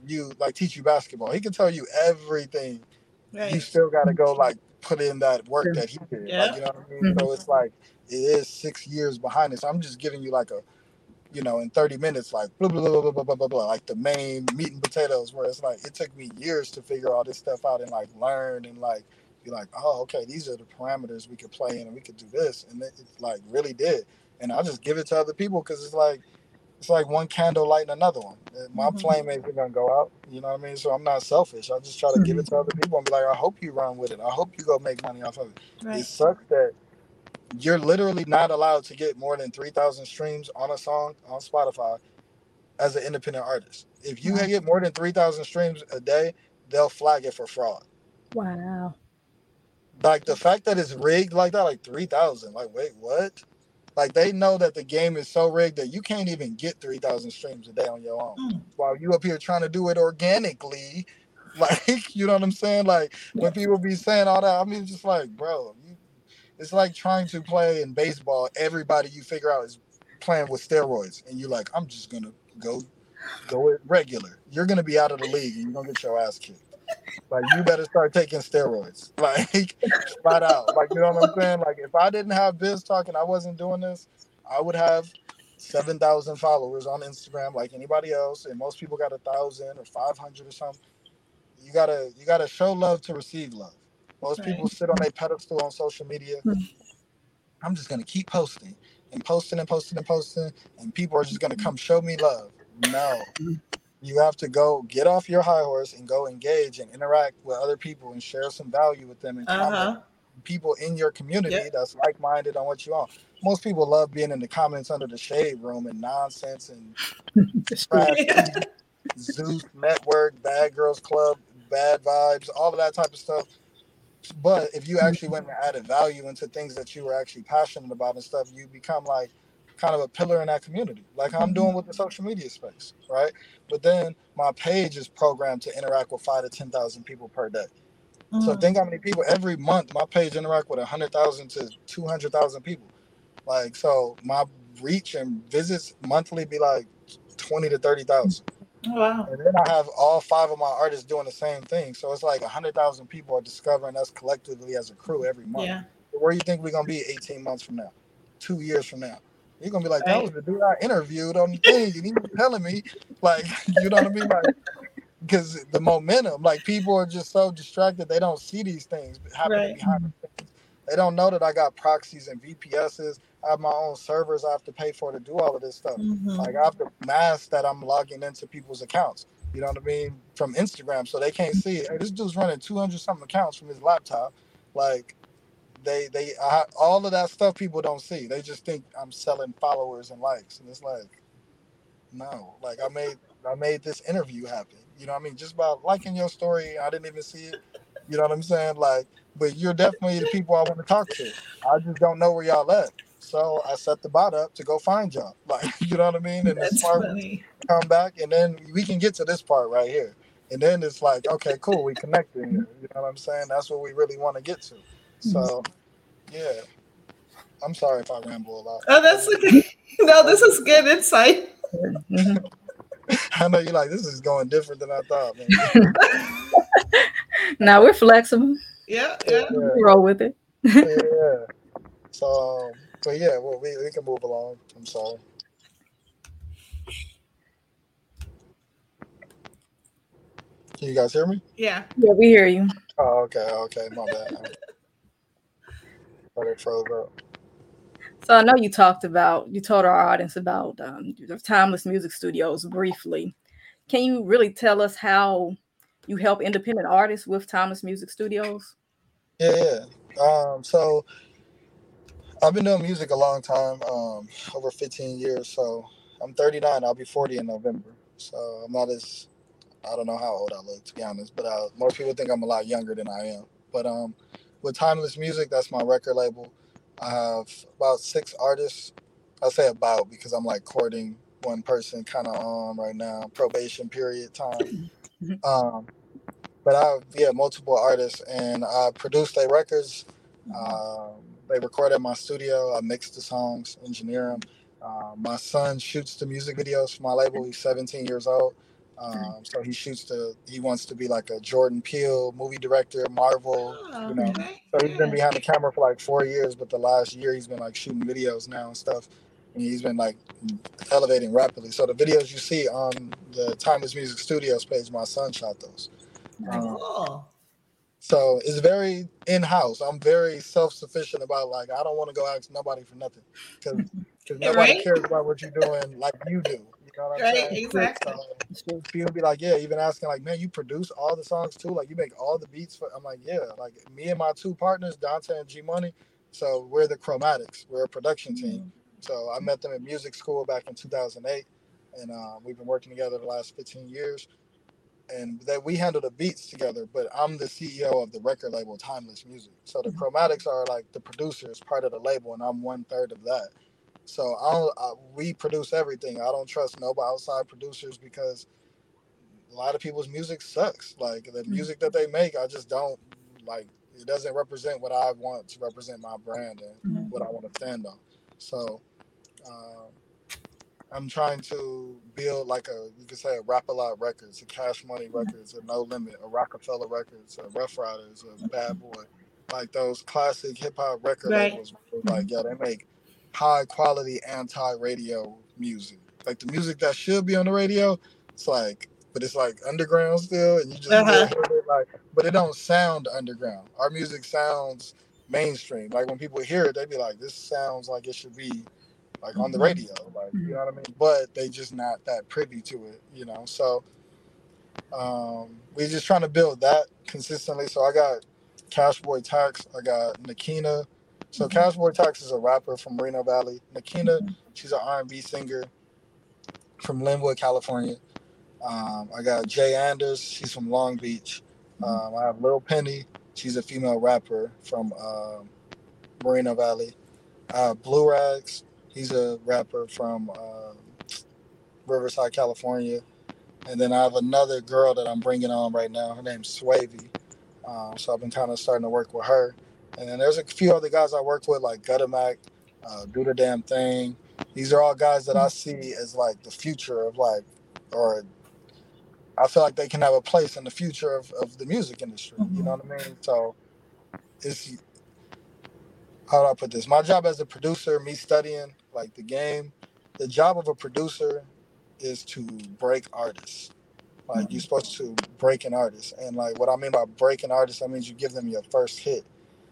you like teach you basketball. He can tell you everything. You still gotta go like put in that work that he did. Yeah. Like you know what I mean? So it's like it is six years behind us. So I'm just giving you like a you know, in 30 minutes, like blah blah blah blah blah blah blah blah, like the main meat and potatoes. Where it's like it took me years to figure all this stuff out and like learn and like be like, oh, okay, these are the parameters we could play in and we could do this, and it, it like really did. And I just give it to other people because it's like it's like one candle lighting another one. And My Mhm. flame ain't gonna go out. You know what I mean? So I'm not selfish. I just try to give it to other people and be like, I hope you run with it. I hope you go make money off of it. Right. It sucks that you're literally not allowed to get more than 3,000 streams on a song on Spotify as an independent artist. If you Right. get more than 3,000 streams a day, they'll flag it for fraud. Wow. Like the fact that it's rigged like that, like 3,000, like, wait, what? Like they know that the game is so rigged that you can't even get 3,000 streams a day on your own. Mm. While you up here trying to do it organically, like, you know what I'm saying? Like when people be saying all that, I mean, just like, bro, you, it's like trying to play in baseball. Everybody you figure out is playing with steroids, and you're like, I'm just gonna go, go it regular. You're gonna be out of the league, and you're gonna get your ass kicked. Like you better start taking steroids, like flat out. Like you know what I'm saying? Like if I didn't have Biz talking, I wasn't doing this, I would have seven thousand followers on Instagram like anybody else, and most people got a thousand or five hundred or something. You gotta you gotta show love to receive love. Most Right. people sit on a pedestal on social media. Hmm. I'm just gonna keep posting and posting and posting and posting, and people are just gonna come show me love. No. You have to go get off your high horse and go engage and interact with other people and share some value with them and Uh-huh. people in your community Yep. that's like-minded on what you want. Most people love being in the comments under the shade room and nonsense and trash, Zeus Network, Bad Girls Club, Bad Vibes, all of that type of stuff. But if you actually went and added value into things that you were actually passionate about and stuff, you become like kind of a pillar in that community, like I'm doing with the social media space, right? But then my page is programmed to interact with five to ten thousand people per day. So Mm. think how many people every month my page interact with hundred thousand to two hundred thousand people. Like so, my reach and visits monthly be like twenty to thirty thousand, Oh, wow. and then I have all five of my artists doing the same thing. So it's like hundred thousand people are discovering us collectively as a crew every month. Yeah. Where do you think we're gonna be eighteen months from now, two years from now? You're gonna be like, that was the dude I interviewed on the thing, and he was telling me, like, you know what I mean, like because the momentum, like people are just so distracted, they don't see these things happening Right. behind the scenes. They don't know that I got proxies and VPSs. I have my own servers I have to pay for to do all of this stuff. Mhm. Like I have to mask that I'm logging into people's accounts. You know what I mean? From Instagram, so they can't see it. Hey, this dude's running 200 something accounts from his laptop. Like they, they, I, all of that stuff people don't see. They just think I'm selling followers and likes, and it's like, no. Like I made, I made this interview happen. You know what I mean? Just by liking your story, I didn't even see it. You know what I'm saying? Like, but you're definitely the people I want to talk to. I just don't know where y'all at. So I set the bot up to go find y'all. Like, you know what I mean? And the That's smart funny. come back, and then we can get to this part right here. And then it's like, okay, cool, we connected. Here. You know what I'm saying? That's what we really want to get to. So, yeah. I'm sorry if I ramble a lot. Oh, that's okay. No, this is good insight. I know you're like, this is going different than I thought, man. now we're flexible. Yeah, yeah. Yeah. Roll with it. yeah. So, um, but yeah, well, we, we can move along. I'm sorry. Can you guys hear me? Yeah. Yeah, we hear you. Oh, okay, okay, my bad. Thought it froze up. So I know you talked about, you told our audience about um, the Timeless Music Studios briefly. can you really tell us how you help independent artists with Timeless Music Studios? Yeah, yeah. Um, so I've been doing music a long time, um, over 15 years. So I'm 39. I'll be 40 in November. So I'm not as I don't know how old I look to be honest, but uh, most people think I'm a lot younger than I am. But um, with Timeless Music, that's my record label. I have about six artists. I say about because I'm like courting one person kind of on right now, probation period time. um, but I have yeah multiple artists, and I produce their records. Um, they record at my studio. I mix the songs, engineer them. Uh, my son shoots the music videos for my label. He's 17 years old. Um, so he shoots the. He wants to be like a Jordan Peele movie director, Marvel. Oh, you know, so he's been behind the camera for like four years, but the last year he's been like shooting videos now and stuff. And he's been like elevating rapidly. So the videos you see on the Timeless Music Studios page, my son shot those. Um, Cool. So it's very in house. I'm very self sufficient about like I don't want to go ask nobody for nothing because nobody Right. cares about what you're doing like you do. You know what I'm Right, saying? exactly. So people be like, yeah, even asking like, man, you produce all the songs too, like you make all the beats for. I'm like, yeah, like me and my two partners, Dante and G Money. So we're the Chromatics. We're a production team. So I met them in music school back in 2008, and uh, we've been working together the last 15 years. And that we handle the beats together, but I'm the CEO of the record label Timeless Music. So the mm-hmm. Chromatics are like the producers, part of the label, and I'm one third of that. So I don't, I, we produce everything. I don't trust no outside producers because a lot of people's music sucks. Like the mm-hmm. music that they make, I just don't like. It doesn't represent what I want to represent my brand and mm-hmm. what I want to stand on. So um, I'm trying to build like a you could say a Rap a Lot Records, a Cash Money Records, a No Limit, a Roc-A-Fella Records, a Ruff Ryders, a Bad Boy, like those classic hip hop record Right. labels. Like yeah, they make high quality anti radio music. Like the music that should be on the radio, it's like, but it's like underground still, and you just Uh-huh. hear it like, but it don't sound underground. Our music sounds mainstream. Like when people hear it, they be like, this sounds like it should be like on the Mhm. radio. Like you know what I mean? But they just not that privy to it, you know. So um we're just trying to build that consistently. So I got Cashboy Tax, I got Nakina. So Mhm. Cashboy Tax is a rapper from Reno Valley. Nakina, she's an R&B singer from Lynwood, California. Um, I got Jay Anders, she's from Long Beach. Um, I have Lil Penny, she's a female rapper from um, Moreno Valley. Have Blue Rags, he's a rapper from uh, Riverside, California. And then I have another girl that I'm bringing on right now. Her name's Swavy. Um, so I've been kind of starting to work with her. And then there's a few other guys I work with, like Gutamac, uh, Do the Damn Thing. These are all guys that I see as like the future of like, or I feel like they can have a place in the future of, of the music industry. You know what I mean? So it's how do I put this? My job as a producer, me studying like the game, the job of a producer is to break artists. Like you're mm-hmm. supposed to break an artist, and like what I mean by breaking artists, artist, that means you give them your first hit.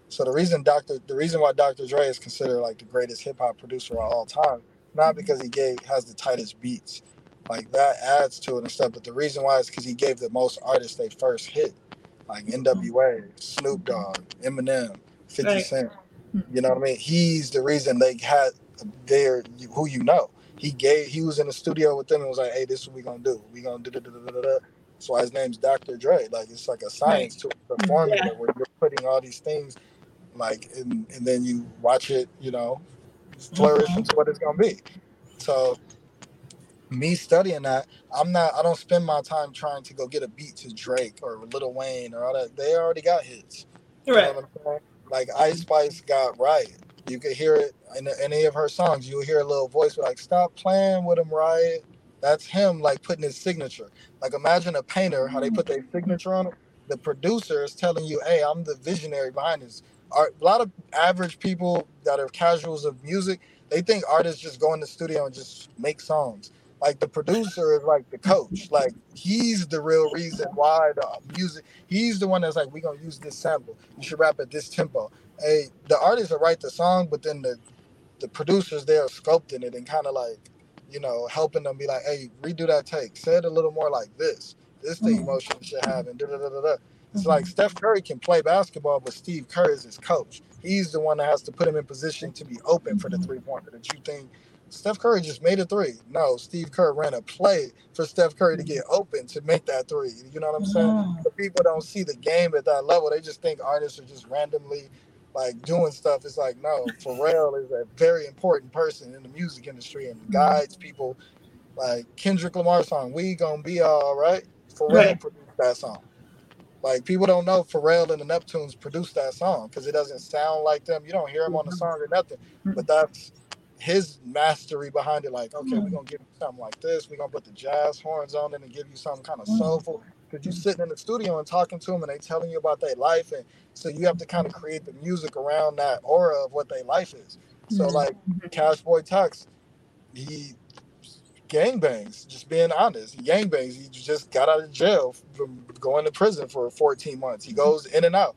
So the reason Dr. the reason why Dr. Dre is considered like the greatest hip hop producer of all time, not mm-hmm. because he gave has the tightest beats, like that adds to it and stuff. But the reason why is because he gave the most artists their first hit, like mm-hmm. N.W.A., Snoop Dogg, Eminem, Fifty. Cent. Hmm. You know what I mean? He's the reason they had their who you know. He gave he was in the studio with them and was like, "Hey, this is what we gonna do. We gonna do da da da da da." That's why his name's Dr. Dre. Like it's like a science to it, formula Yeah. where you're putting all these things, like, and, and then you watch it, you know, flourish Mhm. into what it's gonna be. So, me studying that, I'm not. I don't spend my time trying to go get a beat to Drake or Lil Wayne or all that. They already got hits. You know Right. what I'm saying? Like Ice Spice got Riot. You could hear it in any of her songs. You'll hear a little voice like, "Stop playing with him, Riot." That's him like putting his signature. Like imagine a painter how they put their signature on it. The producer is telling you, "Hey, I'm the visionary behind this." Art, a lot of average people that are casuals of music, they think artists just go in the studio and just make songs. Like the producer is like the coach. Like he's the real reason why the music. He's the one that's like, we gonna use this sample. You should rap at this tempo. Hey, the artist will write the song, but then the the producers there are sculpting it and kind of like you know, helping them be like, hey, redo that take. Say it a little more like this. This the Mhm. emotion should have, and da da da da da. It's like Steph Curry can play basketball, but Steve Kerr is his coach. He's the one that has to put him in position to be open for the three pointer that you think Steph Curry just made a three. No, Steve Kerr ran a play for Steph Curry to get open to make that three. You know what I'm saying? Mhm. But people don't see the game at that level. They just think artists are just randomly like doing stuff. It's like, no, Pharrell is a very important person in the music industry and mm-hmm. guides people like Kendrick Lamar song, We Gonna Be All Right. Pharrell Right. produced that song. Like people don't know Pharrell and the Neptunes produced that song because it doesn't sound like them. You don't hear him on the mm-hmm. song or nothing. Mm-hmm. But that's his mastery behind it. Like, okay, we're gonna give you something like this. We're gonna put the jazz horns on it and give you something kind of soulful. Because you're sitting in the studio and talking to them and they telling you about their life, and so you have to kind of create the music around that aura of what their life is. So Mhm. like Cash Boy Tux, he gangbangs, just being honest. He gangbangs. He just got out of jail from going to prison for 14 months. He goes in and out.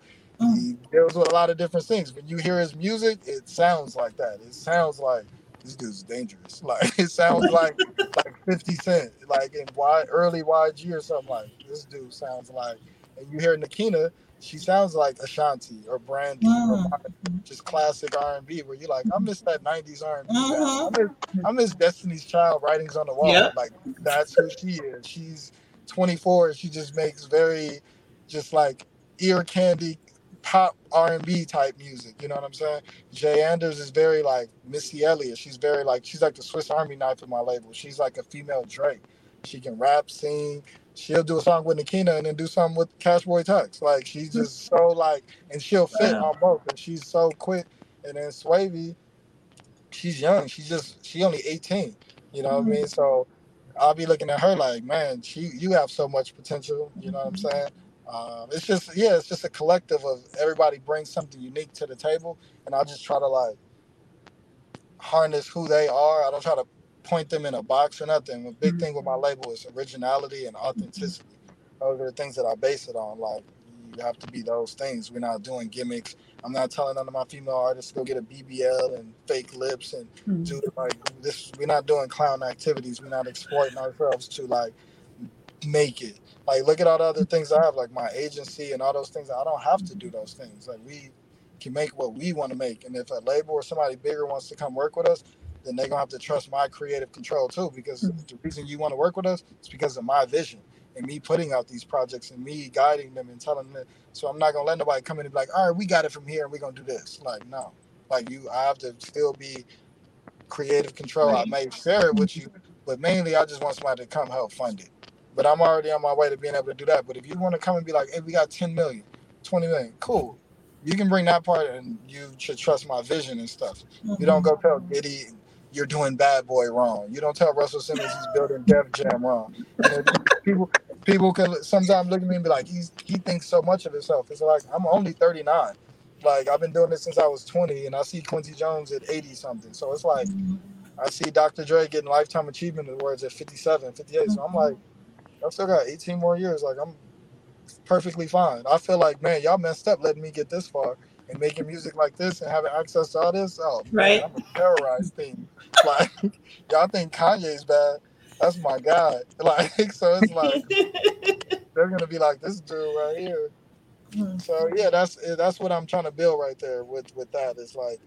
He deals with a lot of different things. When you hear his music, it sounds like that. It sounds like this dude's dangerous. Like it sounds like like 50 Cent, like in y, early YG or something like this dude sounds like. And you hear Nakina, she sounds like Ashanti or Brandy or Mm. Monica, just classic R&B. Where you're like, I miss that 90s R&B. I miss, I miss Destiny's Child writings on the wall. Yep. Like that's who she is. She's 24. She just makes very, just like ear candy pop R&B type music. You know what I'm saying? Jay Anders is very like Missy Elliott. She's very like she's like the Swiss Army knife of my label. She's like a female Drake. She can rap, sing. She'll do a song with Nakina and then do something with Cashboy Tux. Like she's just so like, and she'll fit on both. And she's so quick. And then Swavy, she's young. She's just she only 18. You know what I mm-hmm. mean? So I'll be looking at her like, man, she you have so much potential. You know what I'm saying? Um, it's just yeah, it's just a collective of everybody brings something unique to the table, and I just try to like harness who they are. I don't try to point them in a box or nothing. The big thing with my label is originality and authenticity. Those are the things that I base it on. Like you have to be those things. We're not doing gimmicks. I'm not telling none of my female artists to go get a BBL and fake lips and Mhm. do like this. We're not doing clown activities. We're not exploiting ourselves to like make it. Like look at all the other things I have, like my agency and all those things. I don't have to do those things. Like we can make what we want to make. And if a label or somebody bigger wants to come work with us, then they're gonna have to trust my creative control too. Because mm-hmm. the reason you want to work with us is because of my vision and me putting out these projects and me guiding them and telling them. So I'm not gonna let nobody come in and be like, all right, we got it from here and we're gonna do this. Like no, like you, I have to still be creative control. I may share it with you, but mainly I just want somebody to come help fund it. But I'm already on my way to being able to do that. But if you want to come and be like, hey, we got 10 million, 20 million, cool. You can bring that part and you should trust my vision and stuff. You don't mm-hmm. go tell Diddy you're doing bad boy wrong. You don't tell Russell Simmons he's building Def Jam wrong. And people people can sometimes look at me and be like, he's he thinks so much of himself. It's like I'm only 39. Like I've been doing this since I was 20 and I see Quincy Jones at 80 something. So it's like mm-hmm. I see Dr. Dre getting lifetime achievement awards at 57, 58. So I'm like, I still got 18 more years. Like I'm perfectly fine. I feel like, man, y'all messed up letting me get this far and making music like this and having access to all this. Oh, man, Right. I'm a terrorized thing. Like y'all think Kanye's bad. That's my guy. Like so it's like they're gonna be like this dude right here. Mhm. So yeah, that's that's what I'm trying to build right there with with that. It's like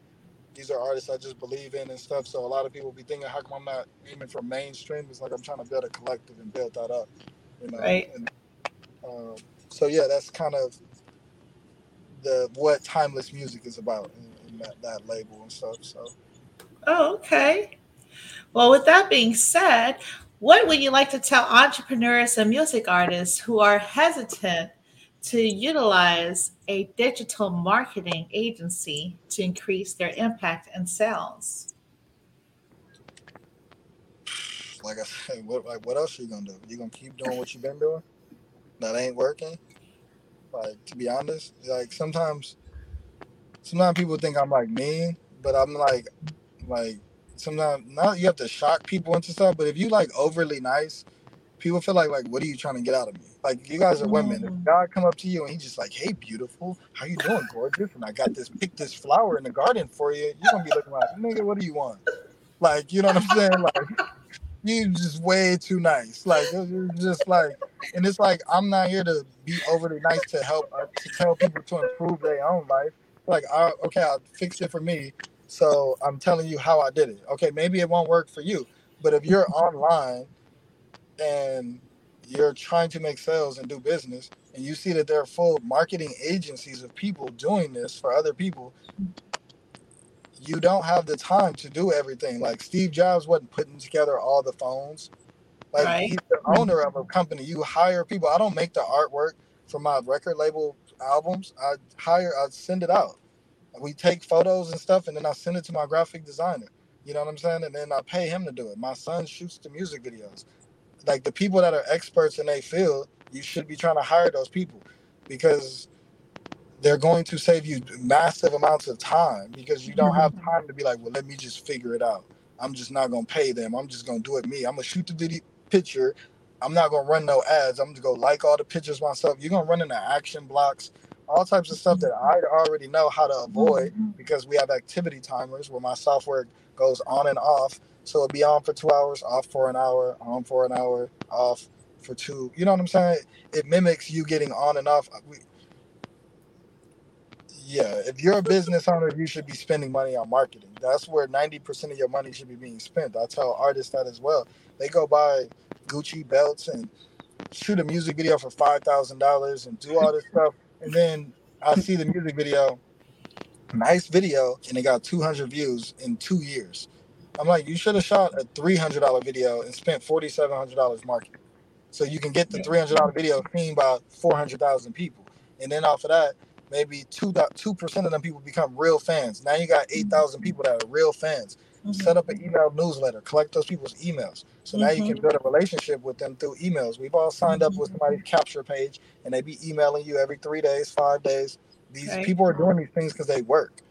these are artists I just believe in and stuff. So a lot of people be thinking, how come I'm not aiming for mainstream? It's like I'm trying to build a collective and build that up. You know. Right. And, um, so yeah, that's kind of the what timeless music is about in, in that, that label and stuff. So Oh, okay. Well, with that being said, what would you like to tell entrepreneurs and music artists who are hesitant to utilize a digital marketing agency to increase their impact and sales? like I said, what like what else you gonna do? You gonna keep doing what you've been doing? That ain't working. Like to be honest, like sometimes, sometimes people think I'm like mean, but I'm like, like sometimes not you have to shock people into stuff. But if you like overly nice, people feel like like what are you trying to get out of me? Like you guys are women. If Mhm. God come up to you and he just like, hey beautiful, how you doing, gorgeous? And I got this pick this flower in the garden for you. You're gonna be looking like, nigga, what do you want? Like, you know what I'm saying? Like, you just way too nice. Like, you're just like, and it's like I'm not here to be overly nice to help uh, to tell people to improve their own life. Like, I, okay, I'll fix it for me. So I'm telling you how I did it. Okay, maybe it won't work for you, but if you're online and you're trying to make sales and do business, and you see that there are full marketing agencies of people doing this for other people, you don't have the time to do everything. Like Steve Jobs wasn't putting together all the phones. Like Right. he's the owner of a company. You hire people. I don't make the artwork for my record label albums. I hire. I send it out. We take photos and stuff, and then I send it to my graphic designer. You know what I'm saying? And then I pay him to do it. My son shoots the music videos. Like the people that are experts in their field, you should be trying to hire those people because they're going to save you massive amounts of time because you don't have mm-hmm. time to be like, well, let me just figure it out. I'm just not gonna pay them. I'm just gonna do it me. I'm gonna shoot the video picture. I'm not gonna run no ads. I'm gonna go like all the pictures myself. You're gonna run into action blocks, all types of stuff that I already know how to avoid mm-hmm. because we have activity timers where my software goes on and off. So it'll be on for two hours, off for an hour, on for an hour, off for two. You know what I'm saying? It mimics you getting on and off. We, yeah, if you're a business owner, you should be spending money on marketing. That's where 90% of your money should be being spent. I tell artists that as well. They go buy Gucci belts and shoot a music video for $5,000 and do all this stuff. And then I see the music video, nice video, and it got 200 views in two years. I'm like, you should have shot a $300 video and spent $4,700 marketing. So you can get the $300 video seen by 400,000 people. And then off of that, maybe 2 2% of them people become real fans. Now you got mm-hmm. 8,000 people that are real fans. Mhm. Set up an email newsletter, collect those people's emails. So now you mm-hmm. can build a relationship with them through emails. We've all signed up mm-hmm. with somebody's capture page and they be emailing you every three days, five days. These Right. people are doing these things because they work.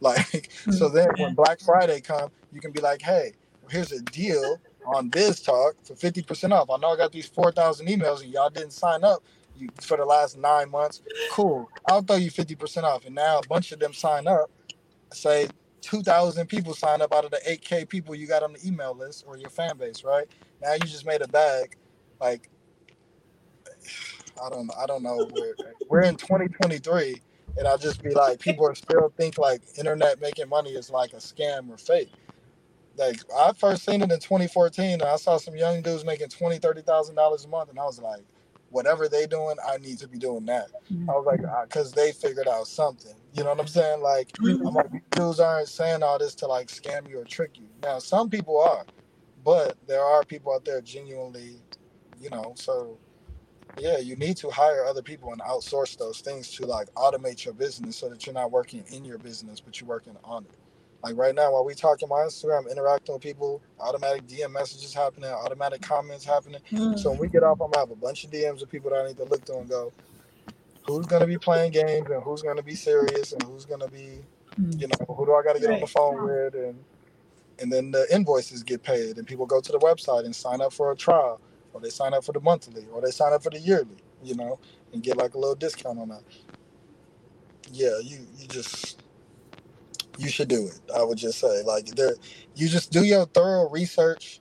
Like, hmm. so then when Black Friday come, you can be like, hey, here's a deal on Bistalk for 50% off. I know I got these 4,000 emails and y'all didn't sign up you, for the last nine months. Cool. I'll throw you 50% off. And now a bunch of them sign up. Say 2,000 people sign up out of the 8K people you got on the email list or your fan base, right? Now you just made a bag. Like, I don't know. I don't know. We're, we're in 2023 and I'll just be like, people are still think like internet making money is like a scam or fake. Like I first seen it in 2014 and I saw some young dudes making 20, 30,000 dollars a month and I was like, whatever they doing, I need to be doing that. I was like, because they figured out something. You know what I'm saying? Like, I'm like, dudes aren't saying all this to like scam you or trick you. Now, some people are, but there are people out there genuinely, you know. So, yeah, you need to hire other people and outsource those things to like automate your business so that you're not working in your business, but you're working on it. Like right now, while we talking on my Instagram, interacting with people, automatic DM messages happening, automatic comments happening. So when we mm. get off, I'm gonna have a bunch of DMs of people that I need to look through and go, who's gonna be playing games and who's gonna be serious and who's gonna be, you mm. know, who do I gotta get on the Right. phone with and and then the invoices get paid and people go to the website and sign up for a trial or they sign up for the monthly or they sign up for the yearly, you know, and get like a little discount on that. Yeah, you you just you should do it. I would just say like there you just do your thorough research.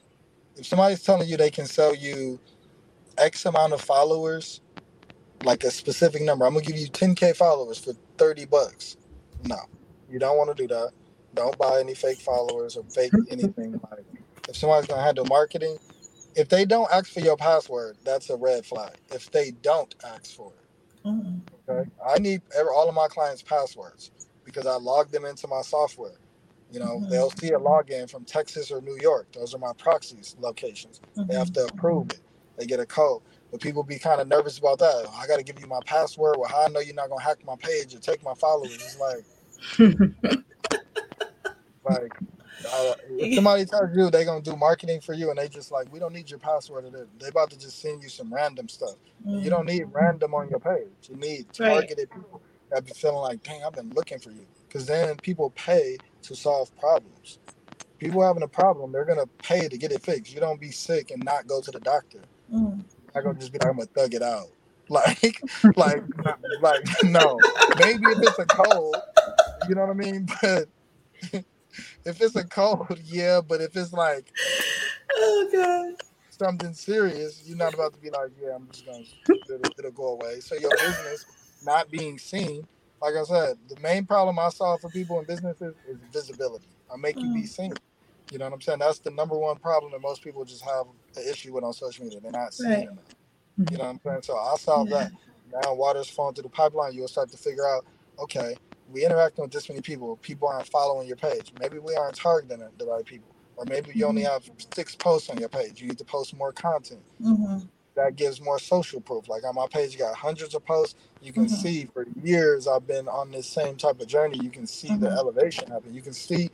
If somebody's telling you they can sell you X amount of followers, like a specific number, I'm gonna give you 10k followers for 30 bucks. No, you don't want to do that. Don't buy any fake followers or fake anything. Like if somebody's gonna handle marketing, if they don't ask for your password, that's a red flag. If they don't ask for it, Mhm. okay, I need every, all of my clients' passwords because I log them into my software. You know, Mhm. they'll see a login from Texas or New York. Those are my proxies locations. They have to approve it. They get a code. But people be kind of nervous about that. I got to give you my password. Well, how I know you're not gonna hack my page or take my followers? It's like, like uh, if somebody tells you they're gonna do marketing for you and they just like, we don't need your password. Or they- they about to just send you some random stuff. You don't need random on your page. You need Right. targeted people that be feeling like, dang, I've been looking for you. Because then people pay to solve problems. People having a problem, they're gonna pay to get it fixed. You don't be sick and not go to the doctor. Mhm. I gonna just be like, I'm gonna thug it out. Like, like, like, no. Maybe if it's a cold, you know what I mean. But if it's a cold, yeah, but if it's like Oh god. something serious, you're not about to be like, yeah, I'm just gonna it'll, it'll go away. So your business not being seen, like I said, the main problem I solve for people in businesses is visibility. I make you be Mm. seen. You know what I'm saying? That's the number one problem that most people just have an issue with on social media. They're not seen Right. enough. You know what I'm saying? So I solve Yeah. that. Now water's flowing through the pipeline, you'll start to figure out, okay, we interacting with this many people. People aren't following your page. Maybe we aren't targeting the right people. Or maybe you only have six posts on your page. You need to post more content. Mhm. That gives more social proof. Like on my page, you got hundreds of posts. You can Mhm. see for years I've been on this same type of journey. You can see the Mhm. elevation happen. You can see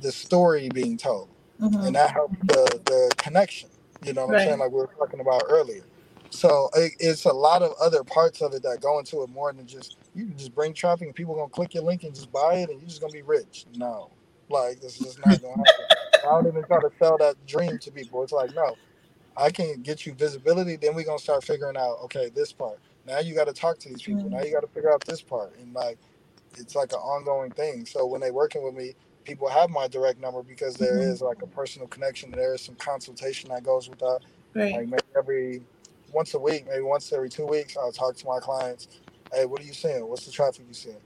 the story being told Mhm. and that helps the the connection. You know what Right. I'm saying? Like we were talking about earlier. So it, it's a lot of other parts of it that go into it more than just you can just bring traffic and people gonna click your link and just buy it and you're just gonna be rich. No, like this is just not gonna happen. I don't even try to sell that dream to people. It's like no, I can get you visibility. Then we're gonna start figuring out okay this part. Now you got to talk to these people. Now you got to figure out this part and like it's like an ongoing thing. So when they working with me, people have my direct number because there Mhm. is like a personal connection. There is some consultation that goes with that. Right. Like maybe every once a week, maybe once every two weeks, I'll talk to my clients. Hey, what are you seeing? What's the traffic you seeing?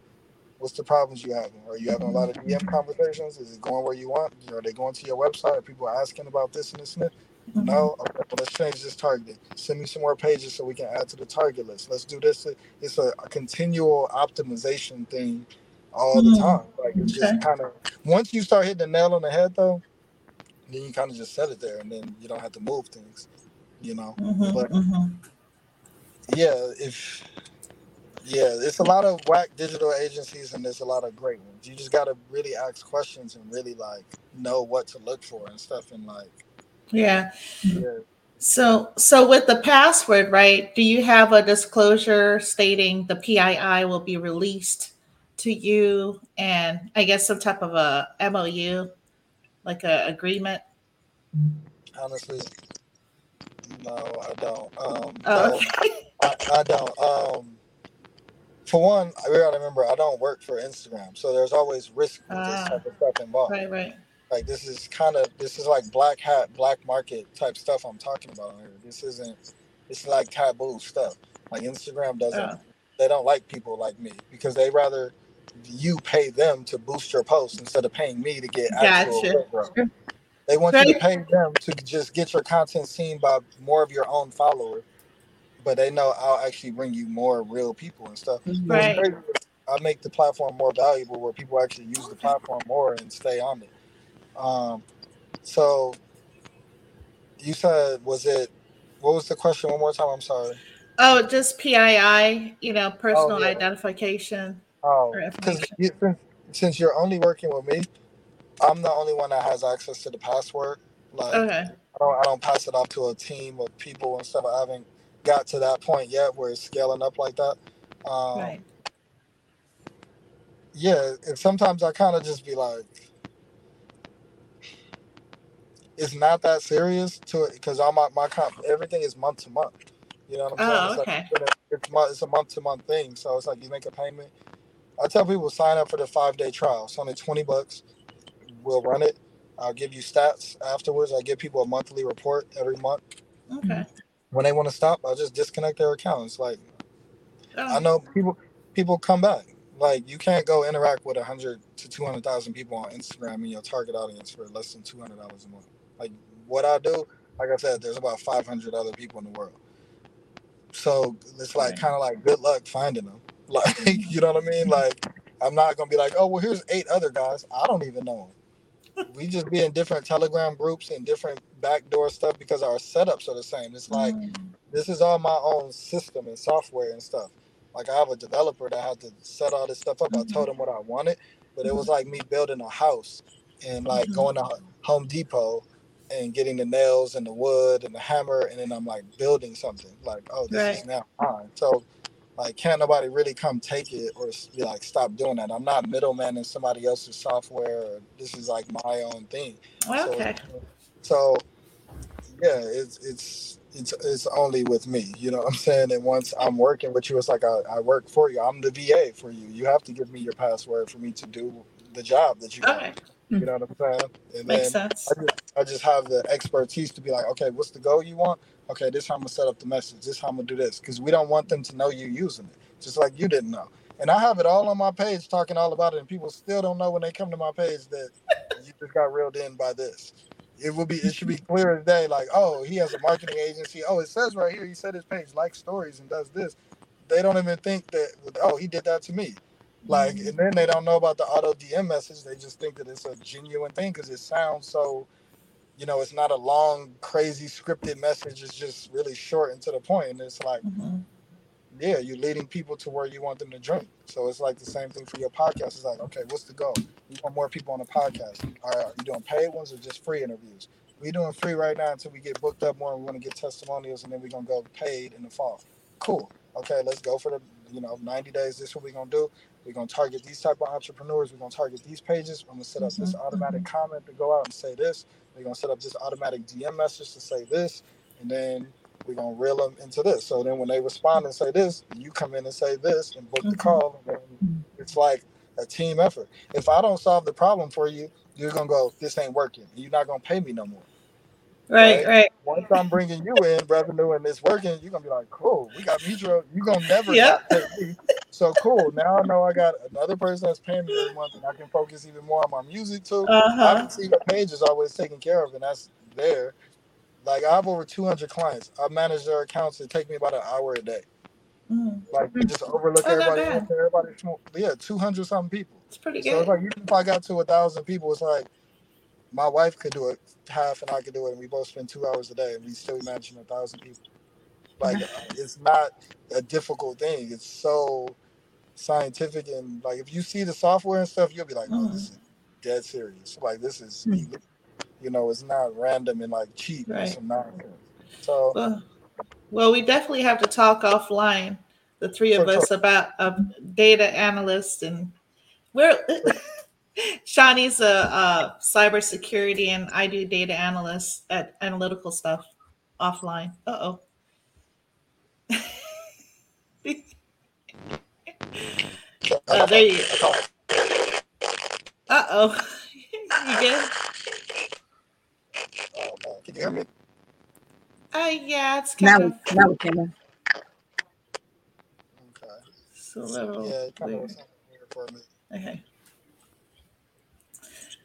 What's the problems you having? Are you having a lot of DM conversations? Is it going where you want? Are they going to your website? Are people asking about this and this and that? Mhm. No, okay, let's change this target. Send me some more pages so we can add to the target list. Let's do this. It's a, a continual optimization thing all the Mm, time. Like it's okay. just kind of once you start hitting the nail on the head, though, then you kind of just set it there, and then you don't have to move things. You know, Mhm. but Mhm. yeah, if yeah, it's a lot of whack digital agencies, and there's a lot of great ones. You just got to really ask questions and really like know what to look for and stuff, and like Yeah. yeah. So, so with the password, right? Do you have a disclosure stating the PII will be released to you, and I guess some type of a MOU, like a agreement? Honestly, no, I don't. Um, Oh, okay. I, I don't. Um, for one, I gotta remember I don't work for Instagram, so there's always risk with Ah. this type of stuff involved. right, right. Like this is kind of this is like black hat, black market type stuff I'm talking about here. This isn't. It's like taboo stuff. Like Instagram doesn't. Oh. They don't like people like me because they rather you pay them to boost your post instead of paying me to get actual Gotcha. growth. They want you to pay them to just get your content seen by more of your own followers, but they know I'll actually bring you more real people and stuff. Right. I make the platform more valuable where people actually use the platform more and stay on it. Um, so you said, was it? What was the question? One more time. I'm sorry. Oh, just PII, you know, personal yeah. identification. Oh, because information. since, since you're only working with me, I'm the only one that has access to the password. Like Okay. I don't, I don't pass it off to a team of people and stuff. I haven't got to that point yet where it's scaling up like that. Um, Right. Yeah, and sometimes I kind of just be like, it's not that serious to it because all my my comp, everything is month to month. You know what I'm saying? Oh, it's okay. like it's month, it's a month to month thing. So it's like you make a payment. I tell people sign up for the five day trial. It's only twenty bucks. We'll run it. I'll give you stats afterwards. I give people a monthly report every month. Okay. When they want to stop, I'll just disconnect their account. It's like I Oh, know people people come back. Like you can't go interact with hundred to two hundred thousand people on Instagram and your target audience for less than two hundred dollars a month. Like what I do, like I said, there's about five hundred other people in the world. So it's like Right. kind of like good luck finding them. Like mm-hmm. you know what I mean? Like I'm not gonna be like, oh well, here's eight other guys. I don't even know them. We just be in different Telegram groups and different backdoor stuff because our setups are the same. It's like mm, this is all my own system and software and stuff. Like I have a developer that had to set all this stuff up. I told him what I wanted, but it was like me building a house and like Mhm. going to Home Depot and getting the nails and the wood and the hammer, and then I'm like building something. Like, oh, this is now mine. So like, can't nobody really come take it or be like, stop doing that. I'm not middleman in somebody else's software. Or this is like my own thing. So- okay. So, yeah, it's it's it's it's only with me. You know what I'm saying? And once I'm working with you, it's like I, I work for you. I'm the VA for you. You have to give me your password for me to do the job that you. Okay, You hmm. know what I'm saying? And makes then sense. I just, I just have the expertise to be like, okay, what's the goal you want? Okay, this how I'm gonna set up the message. This how I'm gonna do this because we don't want them to know you using it, just like you didn't know. And I have it all on my page, talking all about it, and people still don't know when they come to my page that you just got reeled in by this. It will be, it should be clear as day. Like, oh, he has a marketing agency. Oh, it says right here, he said his page likes stories and does this. They don't even think that, oh, he did that to me. Like, mm. and then they don't know about the auto DM message. They just think that it's a genuine thing because it sounds so, you know, it's not a long, crazy scripted message. It's just really short and to the point. And it's like, Mhm. yeah, you're leading people to where you want them to drink. So it's like the same thing for your podcast. It's like, okay, what's the goal? We want more people on the podcast. All right, are you doing paid ones or just free interviews? We're doing free right now until we get booked up more. and We want to get testimonials, and then we're gonna go paid in the fall. Cool. Okay, let's go for the you know 90 days. This is what we're gonna do. We're gonna target these type of entrepreneurs. We're gonna target these pages. I'm gonna set up this Mhm, automatic comment to go out and say this. We're gonna set up this automatic DM message to say this, and then we're gonna reel them into this. So then when they respond and say this, you come in and say this and book the call. It's like a team effort. If I don't solve the problem for you, you're gonna go, this ain't working. You're not gonna pay me no more. Right, Right. right. Once I'm bringing you in revenue and it's working, you're gonna be like, cool. We got mutual. You're gonna never Yep. not pay me. So cool. Now I know I got another person that's paying me every month, and I can focus even more on my music too. Uh I huh. can see the page is always taken care of, and that's there. Like I have over 200 clients. I manage their accounts. It take me about an hour a day. Mm, Like you just overlook Oh, everybody. Everybody, yeah, 200 something people. it's pretty good. So it's like even if I got to a thousand people, it's like my wife could do it half, and I could do it, and we both spend two hours a day, and we still managing a thousand people. Like mm-hmm. uh, it's not a difficult thing. It's so scientific, and like if you see the software and stuff, you'll be like, oh, this mm-hmm. is dead serious. Like this is, Hmm. you know, it's not random and like cheap or Right. some nonsense. So Well, well, we definitely have to talk offline, the three of us, about a data analyst, and we're Shawnee's a, a cybersecurity, and I do data analyst at analytical stuff offline. Uh oh. uh, there you. Uh oh. you good? oh, can you hear me? Uh, yeah, it's Now, kind we- of now we can. Okay. it's a little Yeah, it kind of weird. was weird for me. Okay.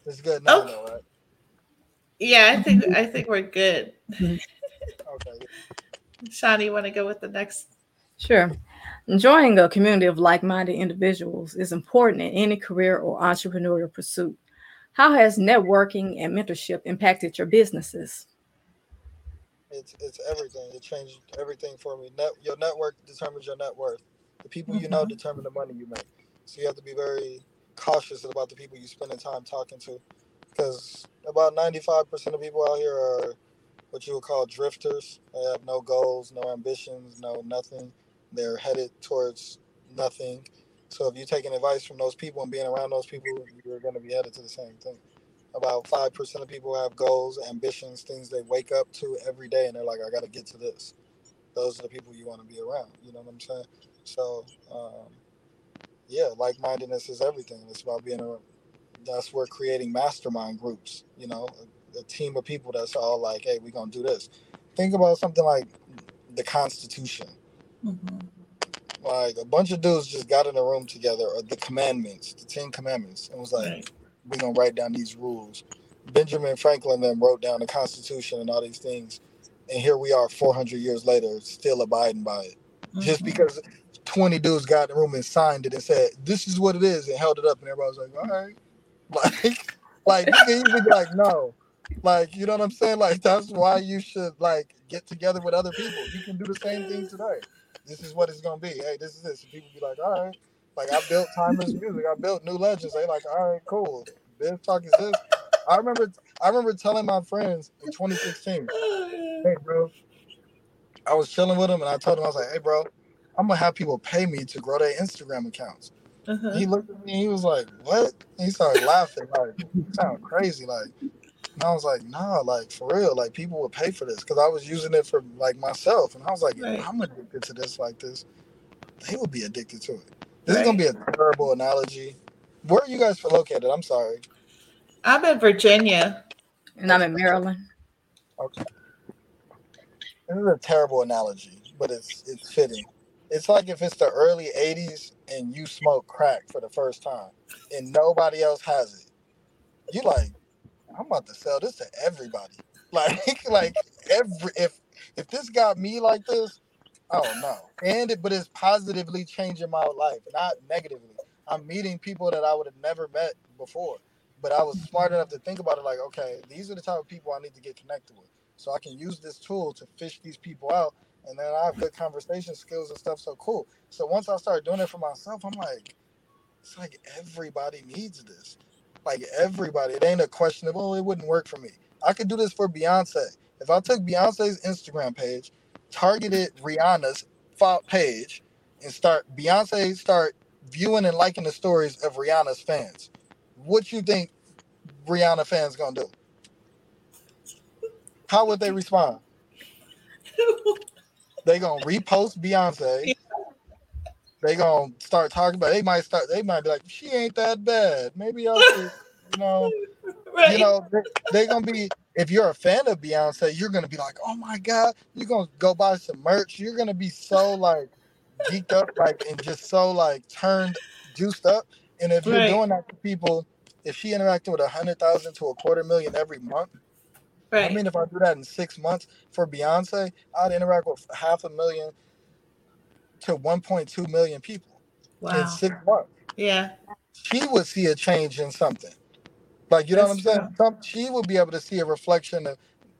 It's good now, Okay. though, right? Yeah, I think I think we're good. Okay. Shawnee, you want to go with the next? Sure. Joining a community of like minded individuals is important in any career or entrepreneurial pursuit. How has networking and mentorship impacted your businesses? It's it's everything. It changed everything for me. Net, your network determines your net worth. The people you know mm-hmm. determine the money you make. So you have to be very cautious about the people you spending time talking to, because about ninety five percent of people out here are what you would call drifters. They have no goals, no ambitions, no nothing. They're headed towards nothing. So if you're taking advice from those people and being around those people, you're going to be headed to the same thing. About five percent of people have goals, ambitions, things they wake up to every day, and they're like, "I got to get to this." Those are the people you want to be around. You know what I'm saying? So, um, yeah, like-mindedness is everything. It's about being a. That's where creating mastermind groups. You know, a, a team of people that's all like, "Hey, we're gonna do this." Think about something like the Constitution. Like a bunch of dudes just got in a room together, or the commandments, the Ten Commandments, and was like, Right. we're gonna write down these rules. Benjamin Franklin then wrote down the Constitution and all these things, and here we are, 400 years later, still abiding by it. Just Mhm. because 20 dudes got in the room and signed it and said, "This is what it is," and held it up, and everybody was like, "All right," like, like even be like, "No," like you know what I'm saying? Like that's why you should like get together with other people. You can do the same thing today. This is what it's gonna be. Hey, this is this. And people be like, "All right." Like I built timeless music. I built new legends. They like, all right, cool. Bistalk is this. I remember I remember telling my friends in 2016, hey bro. I was chilling with them and I told them I was like, hey bro, I'm gonna have people pay me to grow their Instagram accounts. Uh-huh. He looked at me he was like, What? And he started laughing, like, you sound crazy. Like, and I was like, nah, like for real, like people would pay for this because I was using it for like myself. And I was like, Right. I'm addicted to this like this, they would be addicted to it. This is gonna be a terrible analogy, Where are you guys located? I'm sorry. I'm in Virginia. And I'm in Maryland. Okay. This is a terrible analogy, but it's it's fitting. It's like if it's the early '80s and you smoke crack for the first time, and nobody else has it. You like, I'm about to sell this to everybody. Like, like every if if this got me like this, oh no. And it, but it's positively changing my life, not negatively. I'm meeting people that I would have never met before. But I was smart enough to think about it like, okay, these are the type of people I need to get connected with. So I can use this tool to fish these people out. And then I have good conversation skills and stuff. So cool. So once I start doing it for myself, I'm like, it's like everybody needs this. Like everybody. It ain't a question of, oh, it wouldn't work for me. I could do this for Beyonce. If I took Beyonce's Instagram page, targeted Rihanna's page, and start Beyonce start viewing and liking the stories of Rihanna's fans, what you think Rihanna fans gonna do? How would they respond? they gonna repost Beyonce. They gonna start talking about. They might start. They might be like, "She ain't that bad." Maybe I'll, you know, right. you know, they, they gonna be. If you're a fan of Beyonce, you're gonna be like, "Oh my god!" You're gonna go buy some merch. You're gonna be so like geeked up, like and just so like turned, juiced up. And if right. you're doing that to people, if she interacted with a hundred thousand to a quarter million every month, right. I mean, if I do that in six months for Beyonce, I'd interact with half a million to 1.2 million people wow. in six months. Yeah, she would see a change in something. Like you know That's what I'm saying? Some, she would be able to see a reflection of,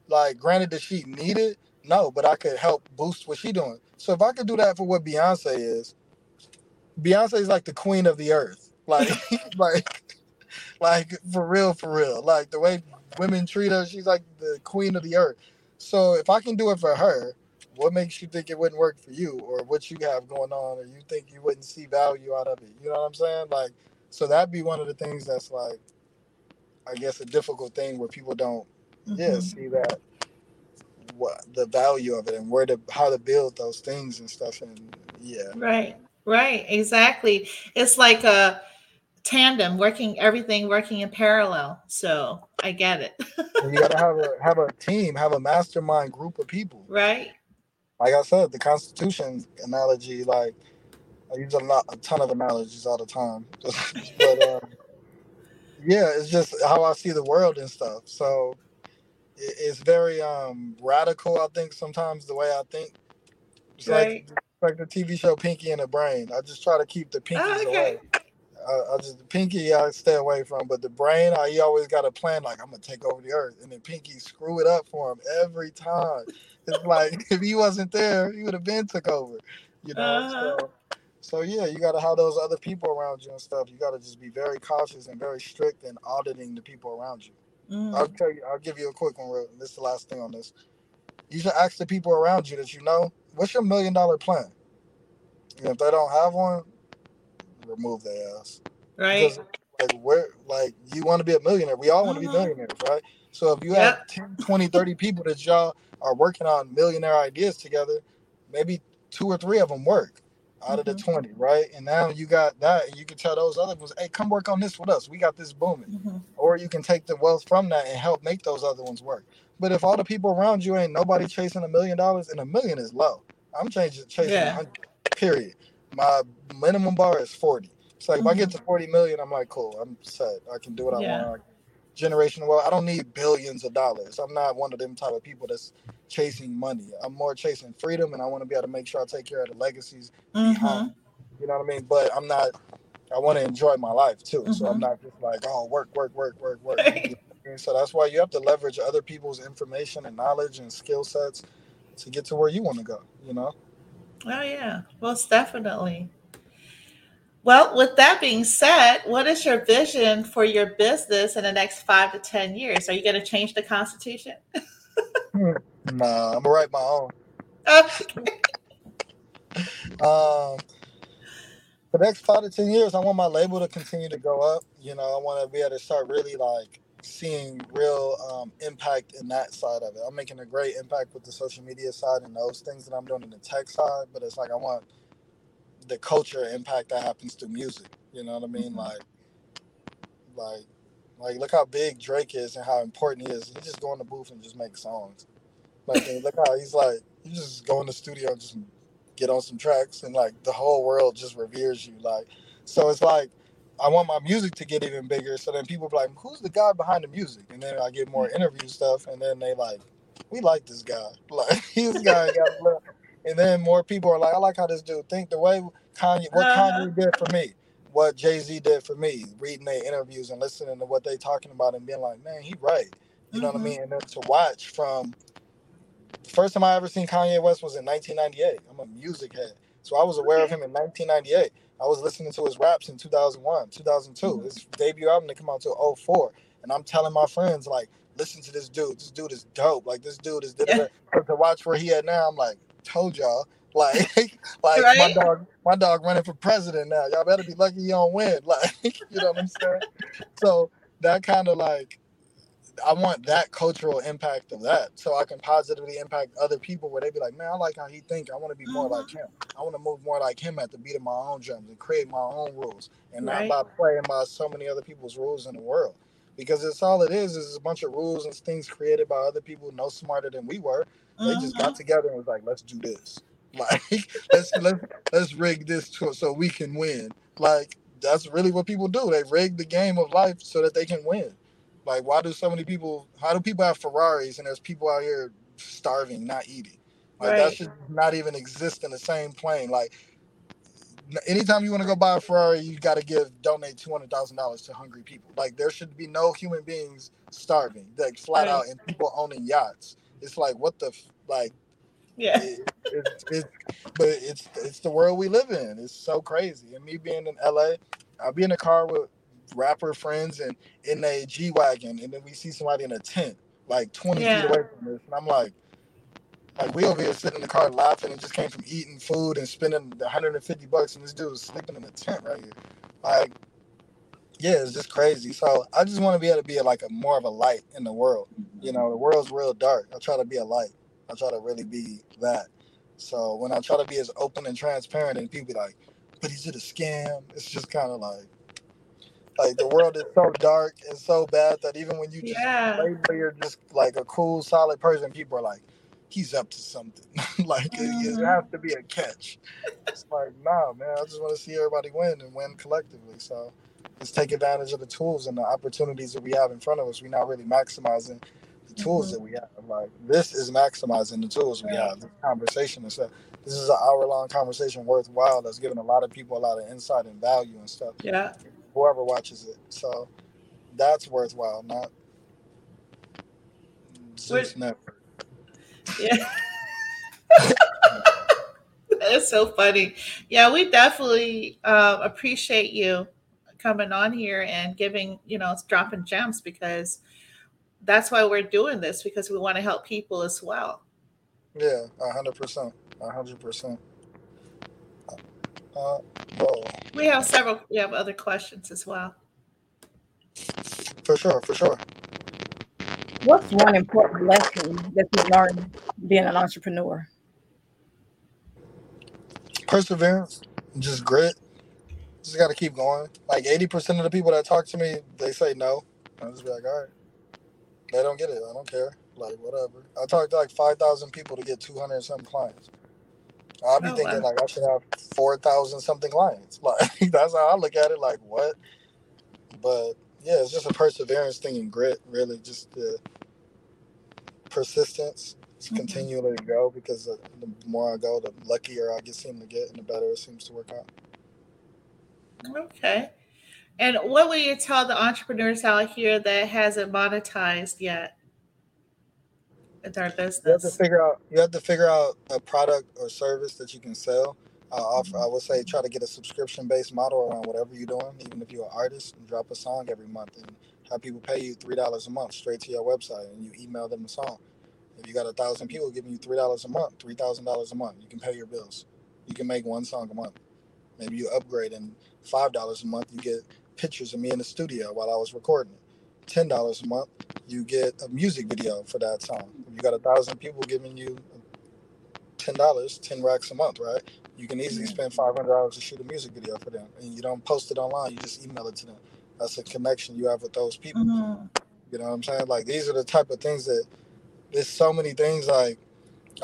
like, granted that she needed, no, but I could help boost what she doing. So if I could do that for what Beyonce is, Beyonce is like the queen of the earth. Like, like, like for real, for real. Like the way women treat her, she's like the queen of the earth. So if I can do it for her, what makes you think it wouldn't work for you or what you have going on or you think you wouldn't see value out of it? You know what I'm saying? Like, so that'd be one of the things that's like, I guess, a difficult thing where people don't, mm-hmm. yeah, see that what the value of it and where to how to build those things and stuff and yeah right right exactly it's like a tandem working everything working in parallel so i get it you gotta have a have a team have a mastermind group of people right like i said the constitution analogy like i use a lot a ton of analogies all the time but uh, yeah it's just how i see the world and stuff so it's very um radical. I think sometimes the way I think. It's right. like like the TV show Pinky and the Brain. I just try to keep the pinkies oh, okay. away. I, I, just the pinky I stay away from, but the brain I he always got a plan like I'm gonna take over the earth, and then pinky screw it up for him every time. It's like if he wasn't there, he would have been took over, you know. Uh-huh. So, so yeah, you got to have those other people around you and stuff. You got to just be very cautious and very strict in auditing the people around you. Mm. I'll tell you. I'll give you a quick one. Real. This is the last thing on this. You should ask the people around you that you know, what's your million dollar plan? And if they don't have one, remove their ass. Right. Because, like where like you want to be a millionaire. We all want to uh-huh. be millionaires, right? So if you yep. have 10, 20, 30 people that y'all are working on millionaire ideas together, maybe two or three of them work out of the mm-hmm. 20, right? And now you got that, and you can tell those other ones, hey, come work on this with us. We got this booming. Mm-hmm. Or you can take the wealth from that and help make those other ones work. But if all the people around you ain't nobody chasing a million dollars, and a million is low, I'm changing chasing yeah. period. My minimum bar is 40. So like mm-hmm. if I get mm-hmm. to 40 million, I'm like, cool, I'm set. I can do what yeah. I want generational wealth. I don't need billions of dollars. I'm not one of them type of people that's chasing money. I'm more chasing freedom, and I want to be able to make sure I take care of the legacies mm-hmm. behind. You know what I mean? But I'm not. I want to enjoy my life too, mm-hmm. so I'm mm-hmm. not just like, oh, work, work, work, work, work. so that's why you have to leverage other people's information and knowledge and skill sets to get to where you want to go. You know? Oh yeah, most definitely. Well, with that being said, what is your vision for your business in the next five to 10 years? Are you going to change the Constitution? Nah, I'm going to write my own. Okay. um, the next five to 10 years, I want my label to continue to go up. You know, I want to be able to start really like seeing real um, impact in that side of it. I'm making a great impact with the social media side and those things that I'm doing in the tech side, but it's like I want the culture impact that happens through music. You know what I mean? Mm-hmm. Like Like, like look how big Drake is and how important he is. He just go in the booth and just make songs. Like, look how he's like, you just go in the studio and just get on some tracks, and like the whole world just reveres you. Like, so it's like. I want my music to get even bigger, so then people be like, "Who's the guy behind the music?" And then I get more interview stuff, and then they like, "We like this guy. Like, this guy got." love." And then more people are like, "I like how this dude think the way Kanye, what Uh-huh. Kanye did for me, what Jay Z did for me, reading their interviews and listening to what they talking about and being like, man, he right. You know what I Mhm. mean? And then to watch from the first time I ever seen Kanye West was in 1998. I'm a music head, so I was aware of him in 1998. I was listening to his raps in 2001, 2002. Mhm. His debut album didn't come out until 04, and I'm telling my friends like, listen to this dude. This dude is dope. Like this dude is. Yeah. To watch where he at now, I'm like, told y'all. Like, like my dog, my dog running for president now. Y'all better be lucky you don't win. Like, you know what I'm saying? So that kind of like, I want that cultural impact of that, so I can positively impact other people. Where they be like, man, I like how he think. I want to be more like him. I want to move more like him at the beat of my own drums and create my own rules, and Right. not by playing by so many other people's rules in the world. Because it's all it is is a bunch of rules and things created by other people no smarter than we were. They just Mhm. got together and was like, let's do this. Like let's let's let's rig this to, so we can win. Like that's really what people do. They rig the game of life so that they can win. Like why do so many people how do people have Ferraris and there's people out here starving, not eating? Like that Right. should not even exist in the same plane. Like anytime you want to go buy a Ferrari, you got to give donate two hundred thousand dollars to hungry people. Like there should be no human beings starving, like flat Right. out, and people owning yachts. It's like what the like Yeah. it, it's it's but it's it's the world we live in. It's so crazy. And me being in LA, I'll be in a car with rapper friends and in a G wagon, and then we see somebody in a tent, like twenty Yeah. feet away from us, and I'm like. Like we over here sitting in the car laughing and just came from eating food and spending 150 bucks and this dude was sleeping in a tent right here. Like, yeah, it's just crazy. So I just want to be able to be like a more of a light in the world. You know, the world's real dark. I try to be a light. I try to really be that. So when I try to be as open and transparent, and people be like, "But is it a scam?" It's just kind of like, like the world is so dark and so bad that even when you just Yeah. label you're just like a cool, solid person, people are like, "He's up to something." like it, it Mhm. has to be a catch. It's like, nah, man. I just want to see everybody win and win collectively. So let's take advantage of the tools and the opportunities that we have in front of us. We're not really maximizing the tools Mhm. that we have. Like this is maximizing the tools we have. This conversation and stuff. This is an hour long conversation worthwhile. That's giving a lot of people a lot of insight and value and stuff. Yeah whoever watches it. So that's worthwhile, not Zeus Network. Yeah. That's so funny. Yeah, we definitely uh, appreciate you coming on here and giving, you know, dropping gems because that's why we're doing this because we want to help people as well. Yeah, 100%. 100%. Uh, whoa. We have several, we have other questions as well. For sure, for sure. What's one important lesson that you learned being an entrepreneur? Perseverance, just grit. Just got to keep going. Like eighty percent of the people that talk to me, they say no. I just be like, all right. They don't get it. I don't care. Like whatever. I talked to like five thousand people to get two hundred something clients. I'll be Oh, thinking like I should have four thousand something clients. Like that's how I look at it. Like what? But yeah, it's just a perseverance thing and grit. Really, just the persistence. Mhm. continually go because the, the more I go, the luckier I get seem to get, and the better it seems to work out. Okay. And what will you tell the entrepreneurs out here that hasn't monetized yet in their You have to business? figure out. You have to figure out a product or service that you can sell. I offer. I mm-hmm. would say try to get a subscription based model around whatever you're doing. Even if you're an artist, and drop a song every month and have people pay you three dollars a month straight to your website, and you email them the song. If you got a thousand people giving you three dollars a month, three thousand dollars a month, you can pay your bills. You can make one song a month. Maybe you upgrade and five dollars a month you get pictures of me in the studio while I was recording it. Ten dollars a month you get a music video for that song. If you got a thousand people giving you ten dollars, ten racks a month, right? You can easily spend five hundred dollars to shoot a music video for them, and you don't post it online. You just email it to them. That's a connection you have with those people. Mhm. You know what I'm saying? Like these are the type of things that there's so many things like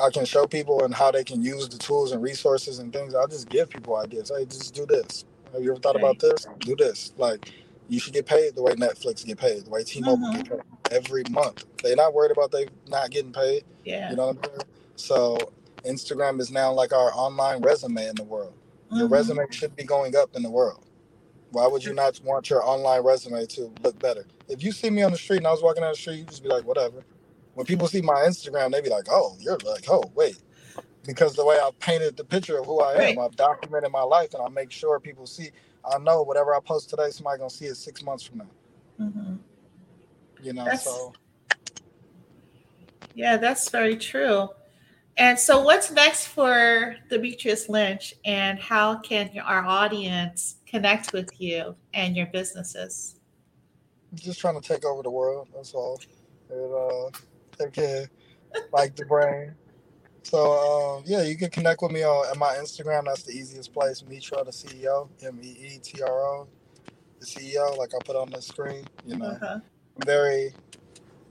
I can show people and how they can use the tools and resources and things. I'll just give people ideas. Hey, just do this. Have you ever thought about this? Do this. Like you should get paid the way Netflix get paid, the way T-Mobile Mhm. get paid every month. They're not worried about they not getting paid. Yeah. You know what I'm saying? So Instagram is now like our online resume in the world. Your Mhm. resume should be going up in the world. Why would you not want your online resume to look better? If you see me on the street and I was walking down the street, you just be like, whatever. When people see my Instagram, they be like, oh, you're like, oh, wait. Because the way I painted the picture of who I am, Right. I've documented my life and I make sure people see. I know whatever I post today, somebody gonna see it six months from now. Mhm. You know, That's- so Yeah, that's very true. And so, what's next for Dimitrius Lynch, and how can our audience connect with you and your businesses? just trying to take over the world. That's all. And uh, take care, like the brain. So um, yeah, you can connect with me on my Instagram. That's the easiest place. Meetro, the CEO, M E E T R O, the CEO. Like I put on the screen. You know, Uh-huh. very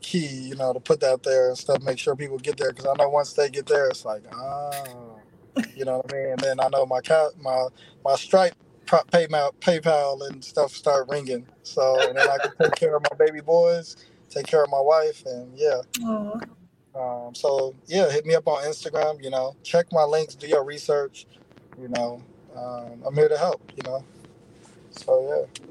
key. You know, to put that there and stuff. Make sure people get there because I know once they get there, it's like oh, you know what I mean. And then I know my cat, my my Stripe PayPal, PayPal and stuff start ringing. So and then I can take care of my baby boys, take care of my wife, and yeah. Aw. Um, so yeah, hit me up on Instagram. You know, check my links, do your research. You know, um, I'm here to help. You know, so yeah.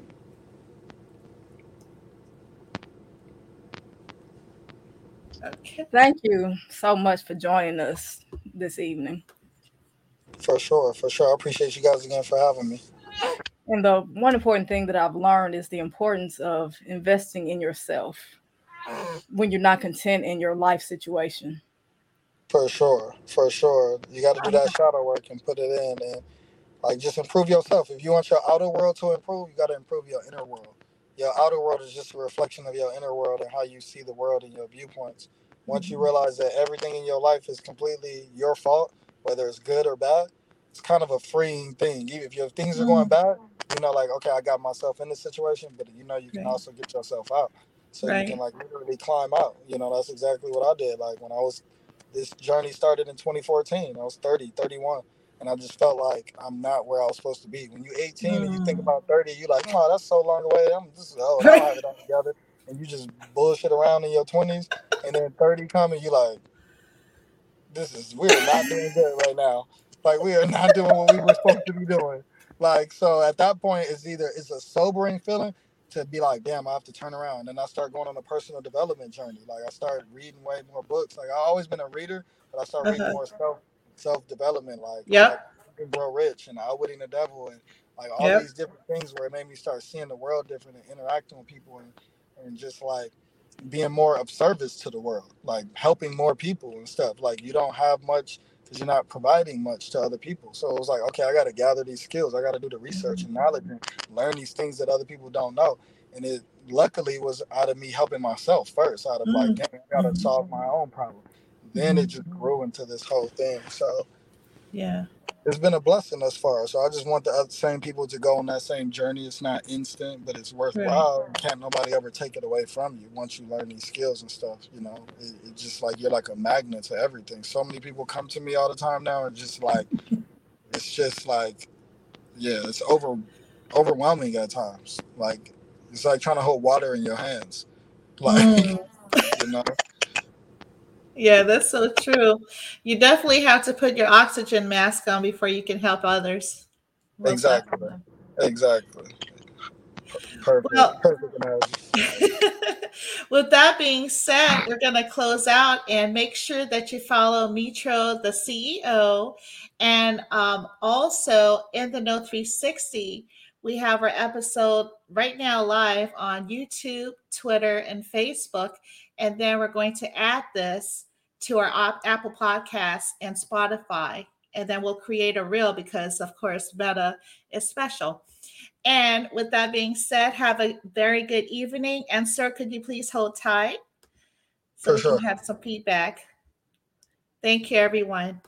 Okay. Thank you so much for joining us this evening. For sure, for sure. I appreciate you guys again for having me. And the one important thing that I've learned is the importance of investing in yourself when you're not content in your life situation. For sure, for sure. You got to do that shadow work and put it in, and like just improve yourself. If you want your outer world to improve, you got to improve your inner world. Your outer world is just a reflection of your inner world and how you see the world and your viewpoints. Once you Mhm. realize that everything in your life is completely your fault, whether it's good or bad, it's kind of a freeing thing. If your things are going Mm. bad, you know, like okay, I got myself in this situation, but you know, you can also get yourself out. So Right. you can like literally climb out. You know, that's exactly what I did. Like when I was this journey started in 2014. I was 30, 31, and I just felt like I'm not where I was supposed to be. When you're 18 and you think Mm. about 30, you're like, oh, that's so long away. I'm just, oh, I have it all together. And you just bullshit around in your 20s, and then 30 come and you like, this is, we're not doing good right now. Like, we are not doing what we were supposed to be doing. Like, so at that point, it's either, it's a sobering feeling to be like, damn, I have to turn around. And I start going on a personal development journey. Like I started reading way more books. Like I always been a reader, but I started reading Uh-huh. more self self development, like, yeah, like Grow Rich and Outwitting the Devil and like all Yep. these different things where it made me start seeing the world different and interacting with people and, and just like being more of service to the world, like helping more people and stuff. Like you don't have much because you're not providing much to other people. So it was like, okay, I got to gather these skills. I got to do the research and knowledge and learn these things that other people don't know. And it luckily was out of me helping myself first, out of like, Mm. dang, I got to solve my own problem. Then it just grew into this whole thing. So Yeah. It's been a blessing thus far. So I just want the other same people to go on that same journey. It's not instant, but it's worthwhile. And can't nobody ever take it away from you once you learn these skills and stuff. You know, it, it's just like you're like a magnet to everything. So many people come to me all the time now, and just like it's just like, yeah, it's over overwhelming at times. Like it's like trying to hold water in your hands. Like Mm. you know, Yeah, that's so true. You definitely have to put your oxygen mask on before you can help others. Exactly. exactly. Perfect. Well- Perfect. With that being said, we're going to close out and make sure that you follow Meetro, the CEO, and um, also in the Know 360. We have our episode right now live on YouTube, Twitter, and Facebook. And then we're going to add this to our op- Apple Podcasts and Spotify. And then we'll create a reel because, of course, Meta is special. And with that being said, have a very good evening. And sir, could you please hold tight so For we sure. can have some feedback? Thank you, everyone.